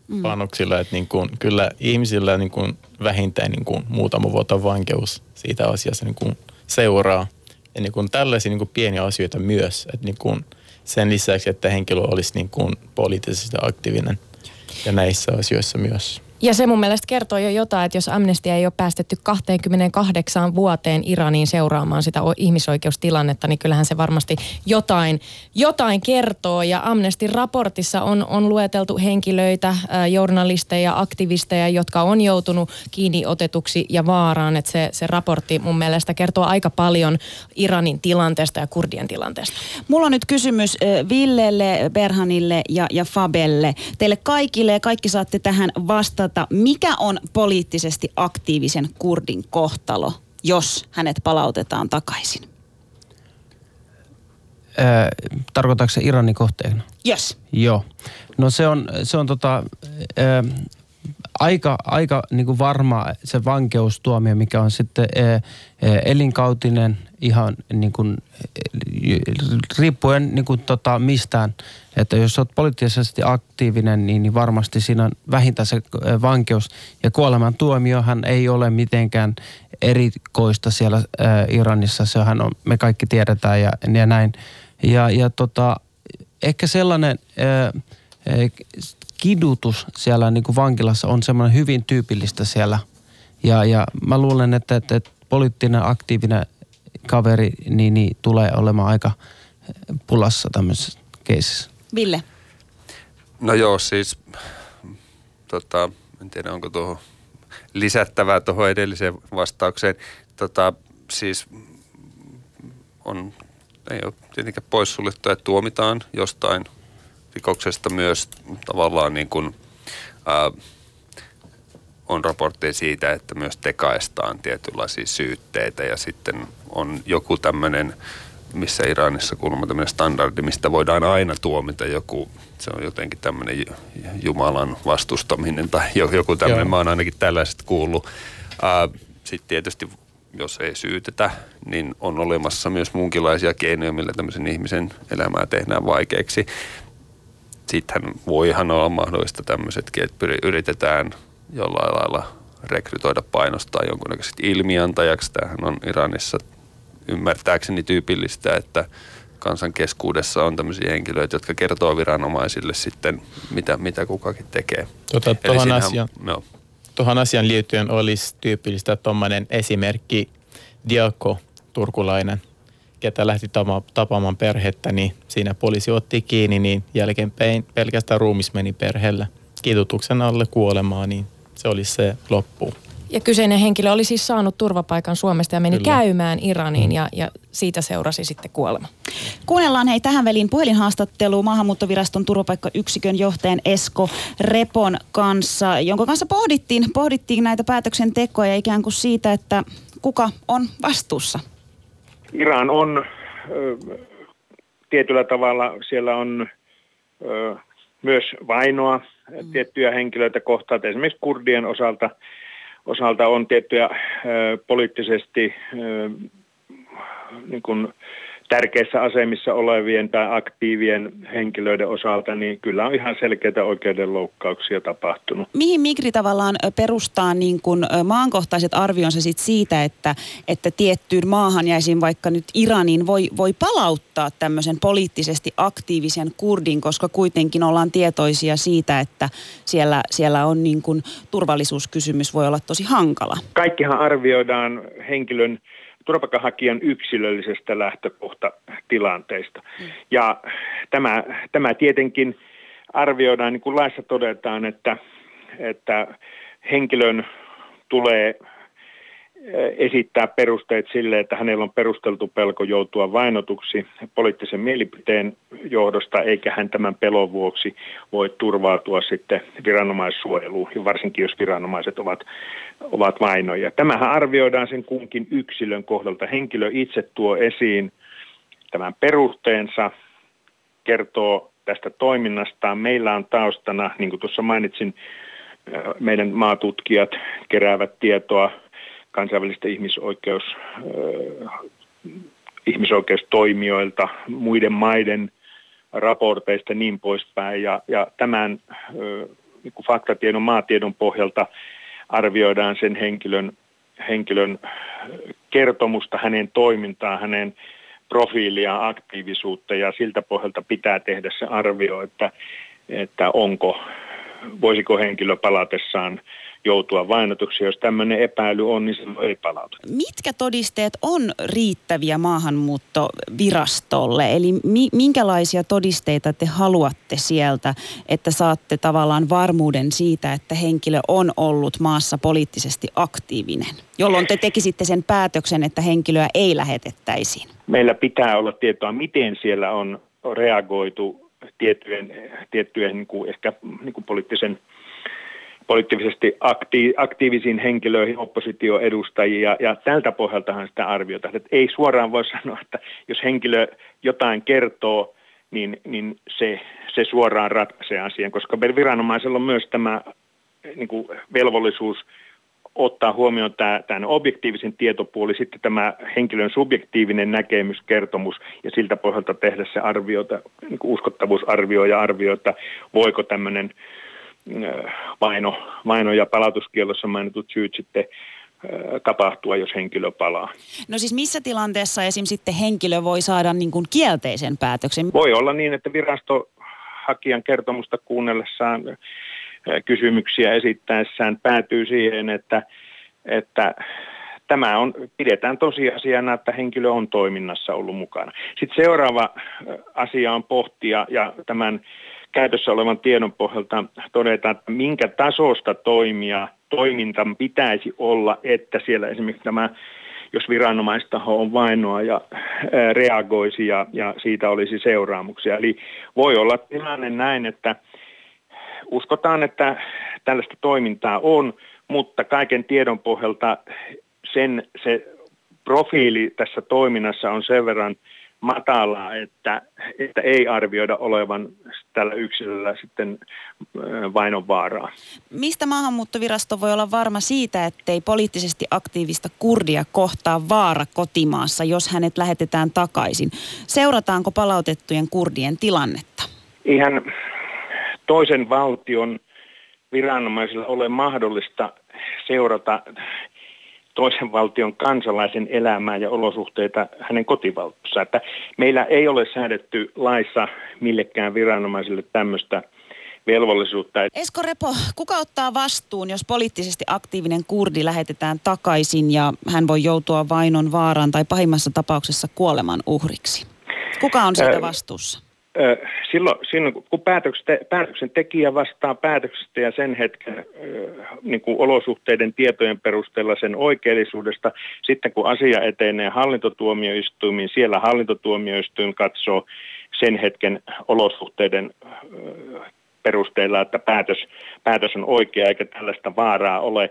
mm. panoksilla, että niin kuin, kyllä ihmisillä niin kuin vähintään niin kuin muutama vuotta vankeus siitä asiasta niin kuin seuraa. Ja niin kuin tällaisia niin kuin pieniä asioita myös, että niin kuin sen lisäksi, että henkilö olisi niin kuin poliittisesti aktiivinen ja näissä asioissa myös. Ja se mun mielestä kertoo jo jotain, että jos Amnestia ei ole päästetty 28 vuoteen Iraniin seuraamaan sitä ihmisoikeustilannetta, niin kyllähän se varmasti jotain, jotain kertoo. Ja Amnestin raportissa on, on lueteltu henkilöitä, journalisteja, aktivisteja, jotka on joutunut kiinni otetuksi ja vaaraan. Että se, se raportti mun mielestä kertoo aika paljon Iranin tilanteesta ja kurdien tilanteesta. Mulla on nyt kysymys Villelle, Berhanille ja, ja Fabelle. Teille kaikille ja kaikki saatte tähän vastata vastata, mikä on poliittisesti aktiivisen kurdin kohtalo, jos hänet palautetaan takaisin? Äh, tarkoittaako se Iranin kohteena? Yes. Joo. No se on, se on tota, äh, aika, aika niin kuin varma se vankeustuomio, mikä on sitten äh, elinkautinen ihan niin kuin, riippuen niin kuin tota mistään. Että jos olet poliittisesti aktiivinen, niin, niin varmasti siinä on vähintään se vankeus. Ja kuoleman tuomiohan ei ole mitenkään erikoista siellä äh, Iranissa. Sehän on, me kaikki tiedetään ja, ja näin. Ja, ja tota, ehkä sellainen äh, kidutus siellä niin kuin vankilassa on semmoinen hyvin tyypillistä siellä. Ja, ja mä luulen, että, että, että poliittinen aktiivinen kaveri niin, niin tulee olemaan aika pulassa tämmöisessä keisissä. Ville? No joo, siis tota, en tiedä onko tuohon lisättävää tuohon edelliseen vastaukseen. Tota, siis on, ei ole tietenkään poissuljettu, että tuomitaan jostain rikoksesta myös tavallaan niin kuin, ää, on raportteja siitä, että myös tekaistaan tietynlaisia syytteitä ja sitten on joku tämmöinen, missä Iranissa kuulemma tämmöinen standardi, mistä voidaan aina tuomita joku, se on jotenkin tämmöinen Jumalan vastustaminen tai joku tämmöinen, Joo. mä oon ainakin tällaiset kuullut. Sitten tietysti jos ei syytetä, niin on olemassa myös muunkinlaisia keinoja, millä tämmöisen ihmisen elämää tehdään vaikeaksi. Sittenhän voihan olla mahdollista tämmöisetkin, että yritetään jollain lailla rekrytoida painostaa jonkunnäköisesti ilmiantajaksi. Tämähän on Iranissa ymmärtääkseni tyypillistä, että kansan keskuudessa on tämmöisiä henkilöitä, jotka kertoo viranomaisille sitten, mitä, mitä kukakin tekee. Tota, tuohon, asian, no. tuohon asian liittyen olisi tyypillistä tuommoinen esimerkki Diako Turkulainen. Ketä lähti tapaamaan perhettä, niin siinä poliisi otti kiinni, niin jälkeenpäin pelkästään ruumis meni perheelle. Kidutuksen alle kuolemaa, niin se oli se loppu. Ja kyseinen henkilö oli siis saanut turvapaikan Suomesta ja meni Kyllä. käymään Iraniin mm. ja, ja siitä seurasi sitten kuolema. Kuunnellaan hei tähän väliin puhelinhaastattelu maahanmuuttoviraston turvapaikkayksikön johtajan Esko Repon kanssa, jonka kanssa pohdittiin, pohdittiin näitä päätöksentekoja ikään kuin siitä, että kuka on vastuussa. Iran on tietyllä tavalla, siellä on myös vainoa mm. tiettyjä henkilöitä kohtaan, esimerkiksi kurdien osalta – osalta on tiettyjä poliittisesti niin kuin tärkeissä asemissa olevien tai aktiivien henkilöiden osalta, niin kyllä on ihan selkeitä oikeudenloukkauksia tapahtunut. Mihin Migri tavallaan perustaa niin kuin maankohtaiset arvionsa sit siitä, että, että tiettyyn maahan jäisin vaikka nyt Iranin voi, voi palauttaa tämmöisen poliittisesti aktiivisen kurdin, koska kuitenkin ollaan tietoisia siitä, että siellä, siellä on niin kuin turvallisuuskysymys voi olla tosi hankala. Kaikkihan arvioidaan henkilön turvapaikanhakijan yksilöllisestä lähtökohtatilanteesta. Mm. Ja tämä, tämä tietenkin arvioidaan, niin kuin laissa todetaan, että, että henkilön tulee esittää perusteet sille, että hänellä on perusteltu pelko joutua vainotuksi poliittisen mielipiteen johdosta, eikä hän tämän pelon vuoksi voi turvautua sitten viranomaissuojeluun, varsinkin jos viranomaiset ovat, ovat vainoja. Tämähän arvioidaan sen kunkin yksilön kohdalta. Henkilö itse tuo esiin tämän perusteensa, kertoo tästä toiminnastaan. Meillä on taustana, niin kuin tuossa mainitsin, meidän maatutkijat keräävät tietoa kansainvälistä ihmisoikeus, ihmisoikeustoimijoilta, muiden maiden raporteista niin poispäin. Ja, ja tämän niin kuin faktatiedon, maatiedon pohjalta arvioidaan sen henkilön, henkilön kertomusta, hänen toimintaa, hänen profiilia, aktiivisuutta ja siltä pohjalta pitää tehdä se arvio, että, että onko, voisiko henkilö palatessaan joutua vainotuksi. Jos tämmöinen epäily on, niin silloin ei palauta. Mitkä todisteet on riittäviä maahanmuuttovirastolle? Eli mi- minkälaisia todisteita te haluatte sieltä, että saatte tavallaan varmuuden siitä, että henkilö on ollut maassa poliittisesti aktiivinen, jolloin te tekisitte sen päätöksen, että henkilöä ei lähetettäisiin? Meillä pitää olla tietoa, miten siellä on reagoitu tiettyjen, tiettyjen niin kuin ehkä niin kuin poliittisen poliittisesti akti, aktiivisiin henkilöihin, oppositioedustajia, ja tältä pohjaltahan sitä arviota. Että ei suoraan voi sanoa, että jos henkilö jotain kertoo, niin, niin se, se suoraan ratkaisee asian, koska viranomaisella on myös tämä niin kuin velvollisuus ottaa huomioon tämä, tämän objektiivisen tietopuoli, sitten tämä henkilön subjektiivinen näkemys, kertomus ja siltä pohjalta tehdä se arviota, niin uskottavuusarvio ja arvio, että voiko tämmöinen vaino, vaino- ja palautuskiellossa mainitut syyt sitten tapahtua, jos henkilö palaa. No siis missä tilanteessa esim. sitten henkilö voi saada niin kuin kielteisen päätöksen? Voi olla niin, että virasto hakijan kertomusta kuunnellessaan kysymyksiä esittäessään päätyy siihen, että, että tämä on, pidetään tosiasiana, että henkilö on toiminnassa ollut mukana. Sitten seuraava asia on pohtia ja tämän käytössä olevan tiedon pohjalta todeta, että minkä tasosta toimia toiminta pitäisi olla, että siellä esimerkiksi tämä jos viranomaistaho on vainoa ja reagoisi ja, ja siitä olisi seuraamuksia. Eli voi olla tilanne näin, että uskotaan, että tällaista toimintaa on, mutta kaiken tiedon pohjalta sen se profiili tässä toiminnassa on sen verran matalaa, että, että ei arvioida olevan tällä yksilöllä sitten vainon vaaraa. Mistä maahanmuuttovirasto voi olla varma siitä, ettei poliittisesti aktiivista kurdia kohtaa vaara kotimaassa, jos hänet lähetetään takaisin? Seurataanko palautettujen kurdien tilannetta? Ihan toisen valtion viranomaisilla ole mahdollista seurata toisen valtion kansalaisen elämää ja olosuhteita hänen kotivaltiossa. Että meillä ei ole säädetty laissa millekään viranomaisille tämmöistä velvollisuutta. Esko Repo, kuka ottaa vastuun, jos poliittisesti aktiivinen kurdi lähetetään takaisin ja hän voi joutua vainon vaaraan tai pahimmassa tapauksessa kuoleman uhriksi? Kuka on siitä vastuussa? Silloin, silloin kun päätöksen tekijä vastaa päätöksestä ja sen hetken niin kuin olosuhteiden tietojen perusteella sen oikeellisuudesta, sitten kun asia etenee hallintotuomioistuimiin, siellä hallintotuomioistuin katsoo sen hetken olosuhteiden perusteella, että päätös, päätös on oikea eikä tällaista vaaraa ole.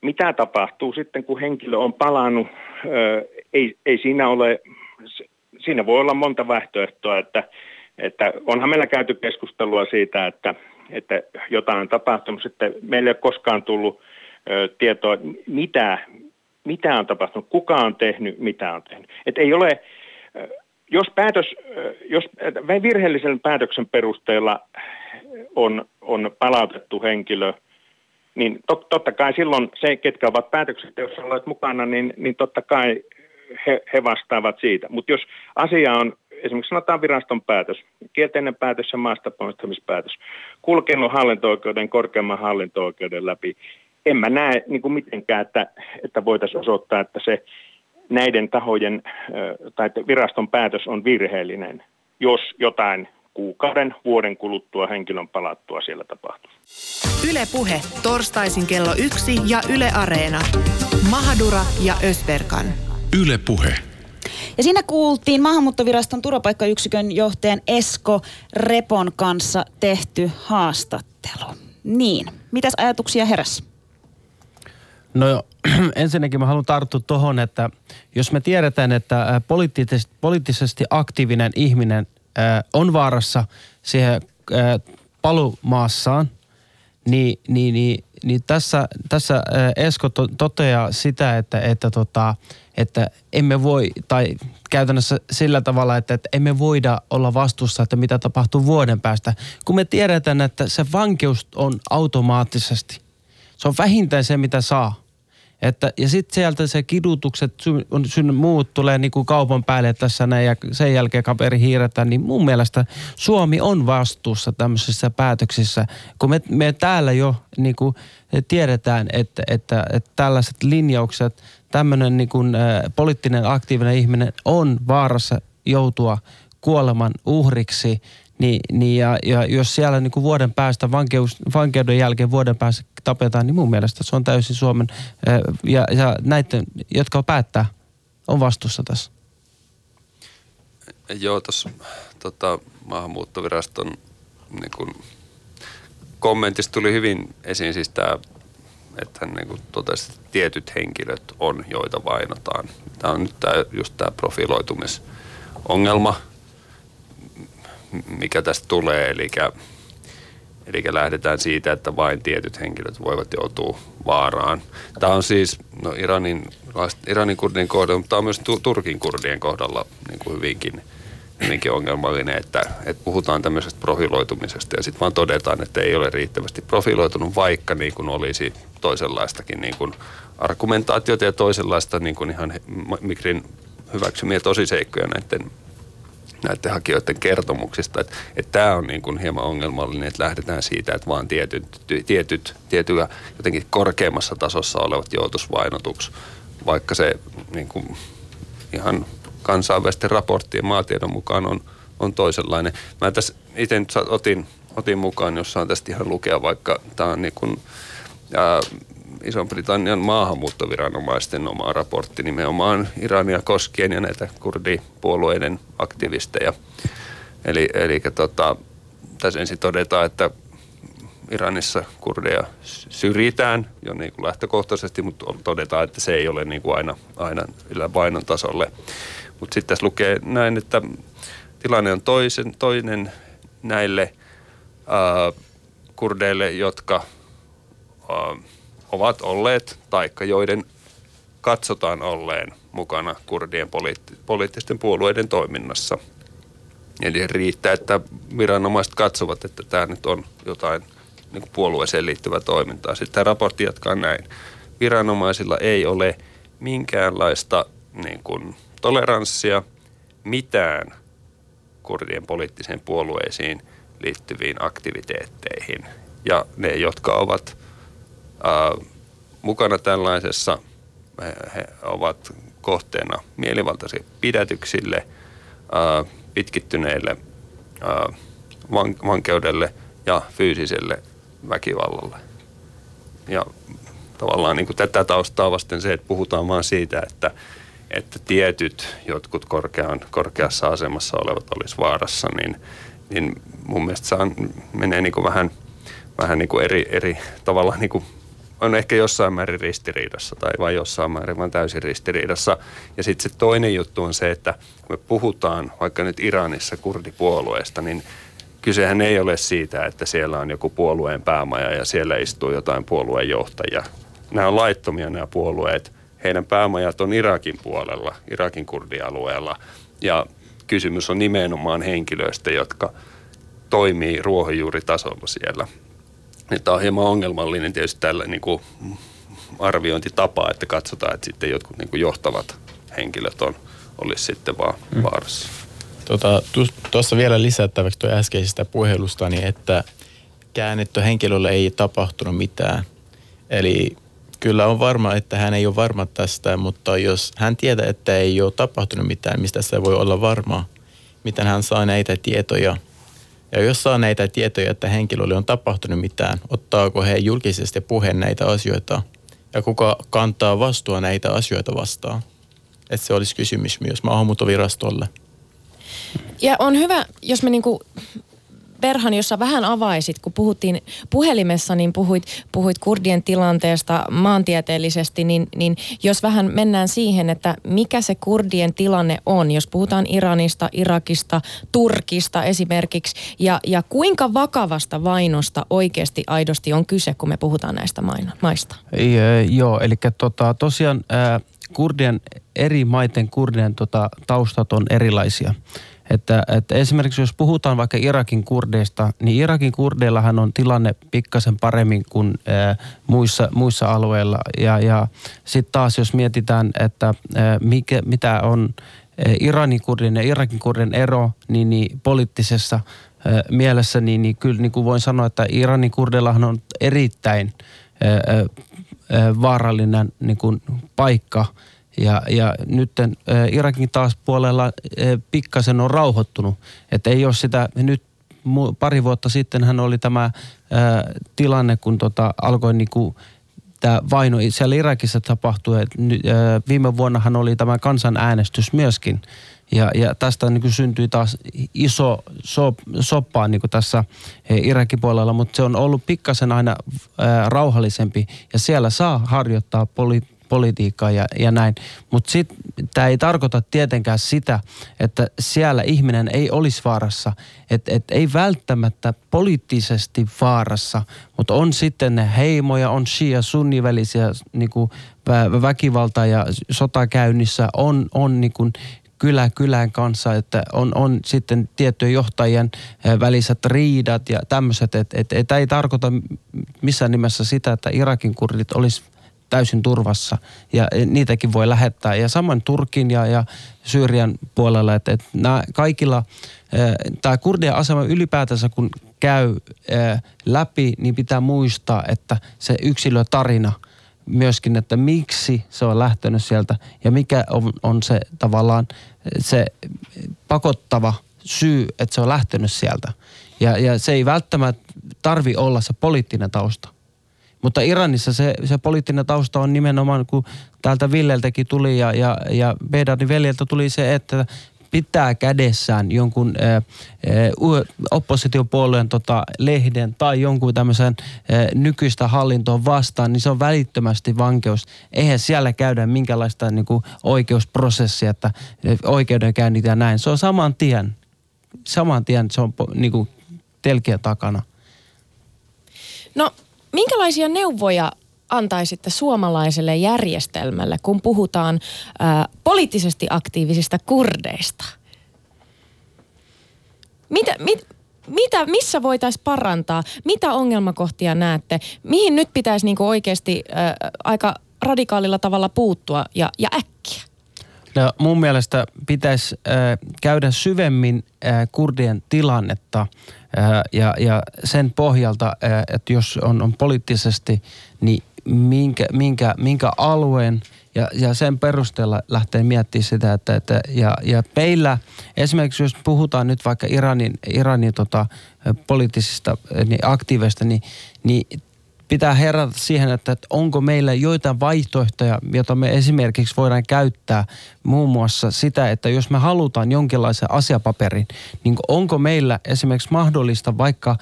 Mitä tapahtuu sitten, kun henkilö on palannut? Ei, ei siinä ole, siinä voi olla monta vaihtoehtoa, että, että onhan meillä käyty keskustelua siitä, että, että jotain on tapahtunut. Sitten meillä ei ole koskaan tullut ö, tietoa, mitä, mitä on tapahtunut, kuka on tehnyt, mitä on tehnyt. Et ei ole, jos päätös, jos virheellisen päätöksen perusteella on, on palautettu henkilö, niin tot, totta kai silloin se, ketkä ovat päätöksenteossa olleet mukana, niin, niin totta kai he, he vastaavat siitä. Mutta jos asia on, esimerkiksi sanotaan viraston päätös, kielteinen päätös ja maasta poistamispäätös, kulkenut hallinto-oikeuden, korkeamman hallinto-oikeuden läpi, en mä näe niin kuin mitenkään, että, että voitaisiin osoittaa, että se näiden tahojen tai viraston päätös on virheellinen, jos jotain kuukauden, vuoden kuluttua henkilön palattua siellä tapahtuu. Ylepuhe torstaisin kello yksi ja Yle Areena. Mahadura ja Ösberkan. Ylepuhe. Ja siinä kuultiin maahanmuuttoviraston turvapaikkayksikön johtajan Esko Repon kanssa tehty haastattelu. Niin, mitäs ajatuksia heräsi? No jo, ensinnäkin mä haluan tarttua tuohon, että jos me tiedetään, että poliittisesti, poliittisesti aktiivinen ihminen on vaarassa siihen palumaassaan, niin, niin, niin, niin tässä, tässä Esko to, toteaa sitä, että, että, tota, että emme voi, tai käytännössä sillä tavalla, että, että emme voida olla vastuussa, että mitä tapahtuu vuoden päästä, kun me tiedetään, että se vankeus on automaattisesti. Se on vähintään se, mitä saa. Että, ja sitten sieltä se kidutukset, sun, sun muut tulee niin kuin kaupan päälle tässä näin ja sen jälkeen kaperi hiiretään, niin mun mielestä Suomi on vastuussa tämmöisissä päätöksissä, kun me, me täällä jo niin kuin tiedetään, että, että, että tällaiset linjaukset, tämmöinen niin kuin, ä, poliittinen aktiivinen ihminen on vaarassa joutua kuoleman uhriksi, niin, niin ja, ja jos siellä niin kuin vuoden päästä, vankeus, vankeuden jälkeen vuoden päästä tapetaan, niin mun mielestä se on täysin Suomen ja, ja näiden, jotka päättää, on vastuussa tässä. Joo, tuossa tota, maahanmuuttoviraston niin kun, kommentista tuli hyvin esiin siis tämä, että hän niin totesi, että tietyt henkilöt on, joita vainotaan. Tämä on nyt tää, just tämä profiloitumisongelma, mikä tästä tulee, eli Eli lähdetään siitä, että vain tietyt henkilöt voivat joutua vaaraan. Tämä on siis no Iranin, Iranin kurdien kohdalla, mutta tämä on myös Turkin kurdien kohdalla niin kuin hyvinkin, hyvinkin ongelmallinen, että, että puhutaan tämmöisestä profiloitumisesta ja sitten vaan todetaan, että ei ole riittävästi profiloitunut, vaikka niin kuin olisi toisenlaistakin niin kuin argumentaatiota ja toisenlaista niin kuin ihan Mikrin hyväksymiä tosiseikkoja näiden näiden hakijoiden kertomuksista. Että, että tämä on niin kuin hieman ongelmallinen, että lähdetään siitä, että vaan tietyt, tietyt, tietyllä jotenkin korkeammassa tasossa olevat joutusvainotuksi, vaikka se niin kuin ihan kansainvälisten raporttien maatiedon mukaan on, on toisenlainen. Mä tässä itse nyt otin, otin mukaan, jos saan tästä ihan lukea, vaikka tämä on niin kuin, ää, Iso-Britannian maahanmuuttoviranomaisten oma raportti nimenomaan Irania koskien ja näitä kurdipuolueiden aktivisteja. Eli, eli tota, tässä ensin todetaan, että Iranissa kurdeja syrjitään jo niin kuin lähtökohtaisesti, mutta todetaan, että se ei ole niin kuin aina, aina vainon tasolle. Mutta sitten tässä lukee näin, että tilanne on toisen, toinen näille ää, kurdeille, jotka ää, ovat olleet, taikka joiden katsotaan olleen mukana kurdien poliitti- poliittisten puolueiden toiminnassa. Eli riittää, että viranomaiset katsovat, että tämä nyt on jotain niin kuin puolueeseen liittyvää toimintaa. Sitten tämä raportti jatkaa näin. Viranomaisilla ei ole minkäänlaista niin kuin, toleranssia mitään kurdien poliittisiin puolueisiin liittyviin aktiviteetteihin. Ja ne, jotka ovat ää, mukana tällaisessa, he, ovat kohteena mielivaltaisille pidätyksille, ää, pitkittyneille ää, van, vankeudelle ja fyysiselle väkivallalle. Ja tavallaan niin kuin tätä taustaa vasten se, että puhutaan vaan siitä, että, että tietyt jotkut korkean, korkeassa asemassa olevat olisi vaarassa, niin, niin mun mielestä se menee niin kuin vähän, vähän niin kuin eri, eri tavalla niin kuin on ehkä jossain määrin ristiriidassa tai vain jossain määrin vaan täysin ristiriidassa. Ja sitten se toinen juttu on se, että kun me puhutaan vaikka nyt Iranissa kurdipuolueesta, niin kysehän ei ole siitä, että siellä on joku puolueen päämaja ja siellä istuu jotain puolueen johtajia. Nämä on laittomia nämä puolueet. Heidän päämajat on Irakin puolella, Irakin kurdialueella. Ja kysymys on nimenomaan henkilöistä, jotka toimii ruohonjuuritasolla siellä. Tämä on hieman ongelmallinen tietysti tällä niin kuin arviointitapa, että katsotaan, että sitten jotkut niin kuin johtavat henkilöt on, olisi sitten vaan mm. vaarassa. Tuossa tota, vielä lisättäväksi tuo äskeisestä puhelusta, niin että käännetty henkilölle ei tapahtunut mitään. Eli kyllä on varma, että hän ei ole varma tästä, mutta jos hän tietää, että ei ole tapahtunut mitään, mistä se voi olla varma, miten hän saa näitä tietoja. Ja jos saa näitä tietoja, että henkilölle on tapahtunut mitään, ottaako he julkisesti puheen näitä asioita ja kuka kantaa vastuua näitä asioita vastaan. Että se olisi kysymys myös maahanmuuttovirastolle. Ja on hyvä, jos me niinku Perhan, jossa vähän avaisit, kun puhuttiin puhelimessa, niin puhuit, puhuit kurdien tilanteesta maantieteellisesti, niin, niin jos vähän mennään siihen, että mikä se kurdien tilanne on, jos puhutaan Iranista, Irakista, Turkista esimerkiksi, ja, ja kuinka vakavasta vainosta oikeasti aidosti on kyse, kun me puhutaan näistä maista? Ei, joo, eli tota, tosiaan kurdien, eri maiden kurdien tota, taustat on erilaisia. Että, että esimerkiksi jos puhutaan vaikka Irakin kurdeista, niin Irakin kurdeillahan on tilanne pikkasen paremmin kuin ää, muissa, muissa alueilla. Ja, ja sitten taas jos mietitään, että ää, mikä, mitä on Iranin kurdin ja Irakin kurdin ero, niin, niin poliittisessa ää, mielessä, niin, niin kyllä niin kuin voin sanoa, että Iranin kurdillahan on erittäin ää, ää, vaarallinen niin kuin paikka – ja, ja nyt Irakin taas puolella pikkasen on rauhoittunut. Että ei ole sitä, nyt pari vuotta sitten hän oli tämä tilanne, kun tota, alkoi niinku tämä vaino siellä Irakissa tapahtui. Et, äh, viime vuonnahan oli tämä kansanäänestys myöskin. Ja, ja tästä niin syntyi taas iso so, soppaa niin tässä Irakin puolella, mutta se on ollut pikkasen aina äh, rauhallisempi ja siellä saa harjoittaa poli, politiikkaa ja, ja näin. Mutta tämä ei tarkoita tietenkään sitä, että siellä ihminen ei olisi vaarassa. Että et ei välttämättä poliittisesti vaarassa, mutta on sitten ne heimoja, on shia sunni välisiä niinku, väkivalta ja sotakäynnissä, on, on niinku, kylä kylän kanssa, että on, on sitten tiettyjen johtajien väliset riidat ja tämmöiset, että et, et ei tarkoita missään nimessä sitä, että Irakin kurdit olisi täysin turvassa ja niitäkin voi lähettää. Ja saman Turkin ja, ja Syyrian puolella, että, että nämä kaikilla, tämä kurdien asema ylipäätänsä kun käy läpi, niin pitää muistaa, että se yksilötarina myöskin, että miksi se on lähtenyt sieltä ja mikä on, on se tavallaan se pakottava syy, että se on lähtenyt sieltä. Ja, ja se ei välttämättä tarvi olla se poliittinen tausta. Mutta Iranissa se, se poliittinen tausta on nimenomaan, kun täältä Villeltäkin tuli ja, ja, ja Bedardin veljeltä tuli se, että pitää kädessään jonkun ää, oppositiopuolueen tota, lehden tai jonkun tämmöisen ää, nykyistä hallintoa vastaan, niin se on välittömästi vankeus. Eihän siellä käydä minkälaista niin kuin, oikeusprosessia, että oikeudenkäynnit ja näin. Se on saman tien, saman tien se on niin kuin, telkien takana. No Minkälaisia neuvoja antaisitte suomalaiselle järjestelmälle, kun puhutaan ää, poliittisesti aktiivisista kurdeista? Mitä, mit, mitä, missä voitaisiin parantaa? Mitä ongelmakohtia näette? Mihin nyt pitäisi niinku oikeasti ää, aika radikaalilla tavalla puuttua ja, ja äkkiä? No, mun mielestä pitäisi äh, käydä syvemmin äh, kurdien tilannetta Ja, ja sen pohjalta, että jos on, on poliittisesti, niin minkä, minkä, minkä alueen ja, ja sen perusteella lähtee miettimään sitä, että, että ja, ja meillä esimerkiksi jos puhutaan nyt vaikka Iranin, Iranin tota, poliittisista niin aktiiveista, niin, niin pitää herätä siihen, että, onko meillä joitain vaihtoehtoja, joita me esimerkiksi voidaan käyttää muun muassa sitä, että jos me halutaan jonkinlaisen asiapaperin, niin onko meillä esimerkiksi mahdollista vaikka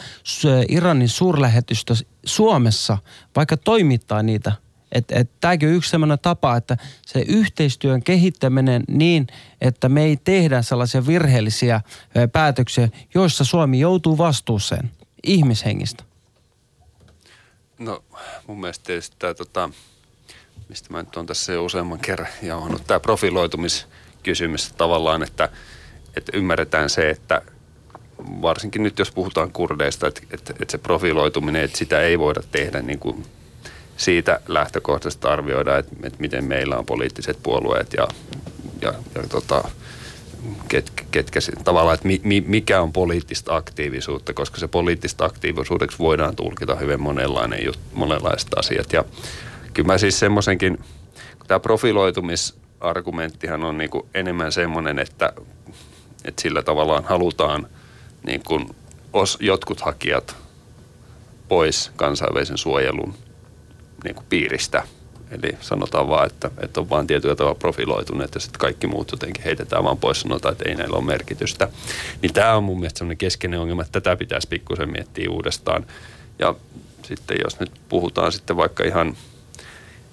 Iranin suurlähetystö Suomessa vaikka toimittaa niitä että et, tämäkin on yksi sellainen tapa, että se yhteistyön kehittäminen niin, että me ei tehdä sellaisia virheellisiä päätöksiä, joissa Suomi joutuu vastuuseen ihmishengistä. No mun mielestä tietysti tämä, tota, mistä mä nyt on tässä jo useamman kerran jauhannut, tämä profiloitumiskysymys tavallaan, että, että ymmärretään se, että varsinkin nyt jos puhutaan kurdeista, että, että, että se profiloituminen, että sitä ei voida tehdä niin kuin siitä lähtökohtaisesti arvioida, että, että miten meillä on poliittiset puolueet ja, ja, ja tota, ket, ketkä tavallaan, että mi, mikä on poliittista aktiivisuutta, koska se poliittista aktiivisuudeksi voidaan tulkita hyvin monenlainen jut, monenlaiset asiat. Ja kyllä mä siis semmoisenkin, tämä profiloitumisargumenttihan on niin kuin enemmän semmoinen, että, että sillä tavallaan halutaan niin kuin os, jotkut hakijat pois kansainvälisen suojelun niin kuin piiristä – Eli sanotaan vaan, että, että on vain tietyllä tavalla profiloituneet ja sitten kaikki muut jotenkin heitetään vaan pois, sanotaan, että ei näillä ole merkitystä. Niin tämä on mun mielestä sellainen keskeinen ongelma, että tätä pitäisi pikkusen miettiä uudestaan. Ja sitten jos nyt puhutaan sitten vaikka ihan,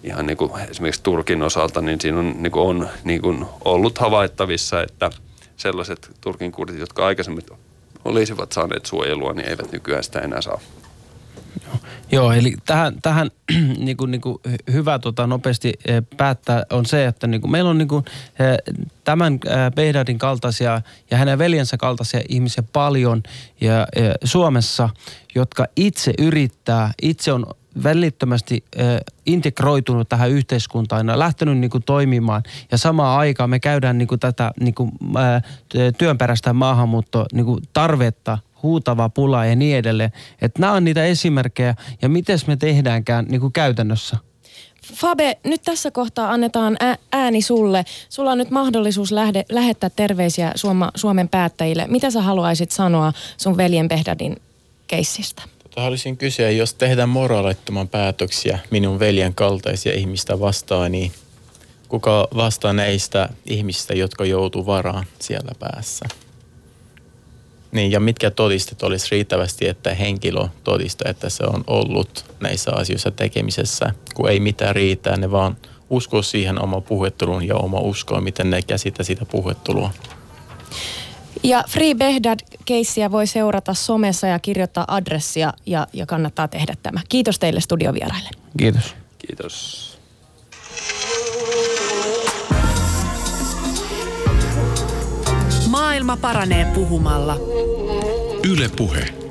ihan niin kuin esimerkiksi Turkin osalta, niin siinä on, niin kuin on niin kuin ollut havaittavissa, että sellaiset Turkin kurdit, jotka aikaisemmin olisivat saaneet suojelua, niin eivät nykyään sitä enää saa. Joo, eli tähän, tähän niin kuin, niin kuin hyvä tota, nopeasti eh, päättää on se, että niin kuin, meillä on niin kuin, eh, tämän eh, Behdadin kaltaisia ja hänen veljensä kaltaisia ihmisiä paljon ja, ja Suomessa, jotka itse yrittää, itse on välittömästi integroitunut tähän yhteiskuntaan ja lähtenyt niin kuin, toimimaan. Ja samaan aikaan me käydään niin kuin, tätä niin kuin, työnperäistä maahanmuutto niin tarvetta huutava pula ja niin edelleen. Että nämä on niitä esimerkkejä ja miten me tehdäänkään niin kuin käytännössä. Fabe, nyt tässä kohtaa annetaan ääni sulle. Sulla on nyt mahdollisuus lähde, lähettää terveisiä Suoma, Suomen päättäjille. Mitä sä haluaisit sanoa sun veljen Behdadin keissistä? Tota, haluaisin kysyä, jos tehdään moraalittoman päätöksiä minun veljen kaltaisia ihmistä vastaan, niin kuka vastaa näistä ihmistä, jotka joutuu varaan siellä päässä? Niin, ja mitkä todistet olisi riittävästi, että henkilö todistaa, että se on ollut näissä asioissa tekemisessä, kun ei mitään riitä, ne vaan uskoo siihen oma puhetteluun ja oma uskoa, miten ne käsitä sitä puhettelua. Ja Free Behdad-keissiä voi seurata somessa ja kirjoittaa adressia ja, ja kannattaa tehdä tämä. Kiitos teille studiovieraille. Kiitos. Kiitos. Maailma paranee puhumalla. Yle Puhe.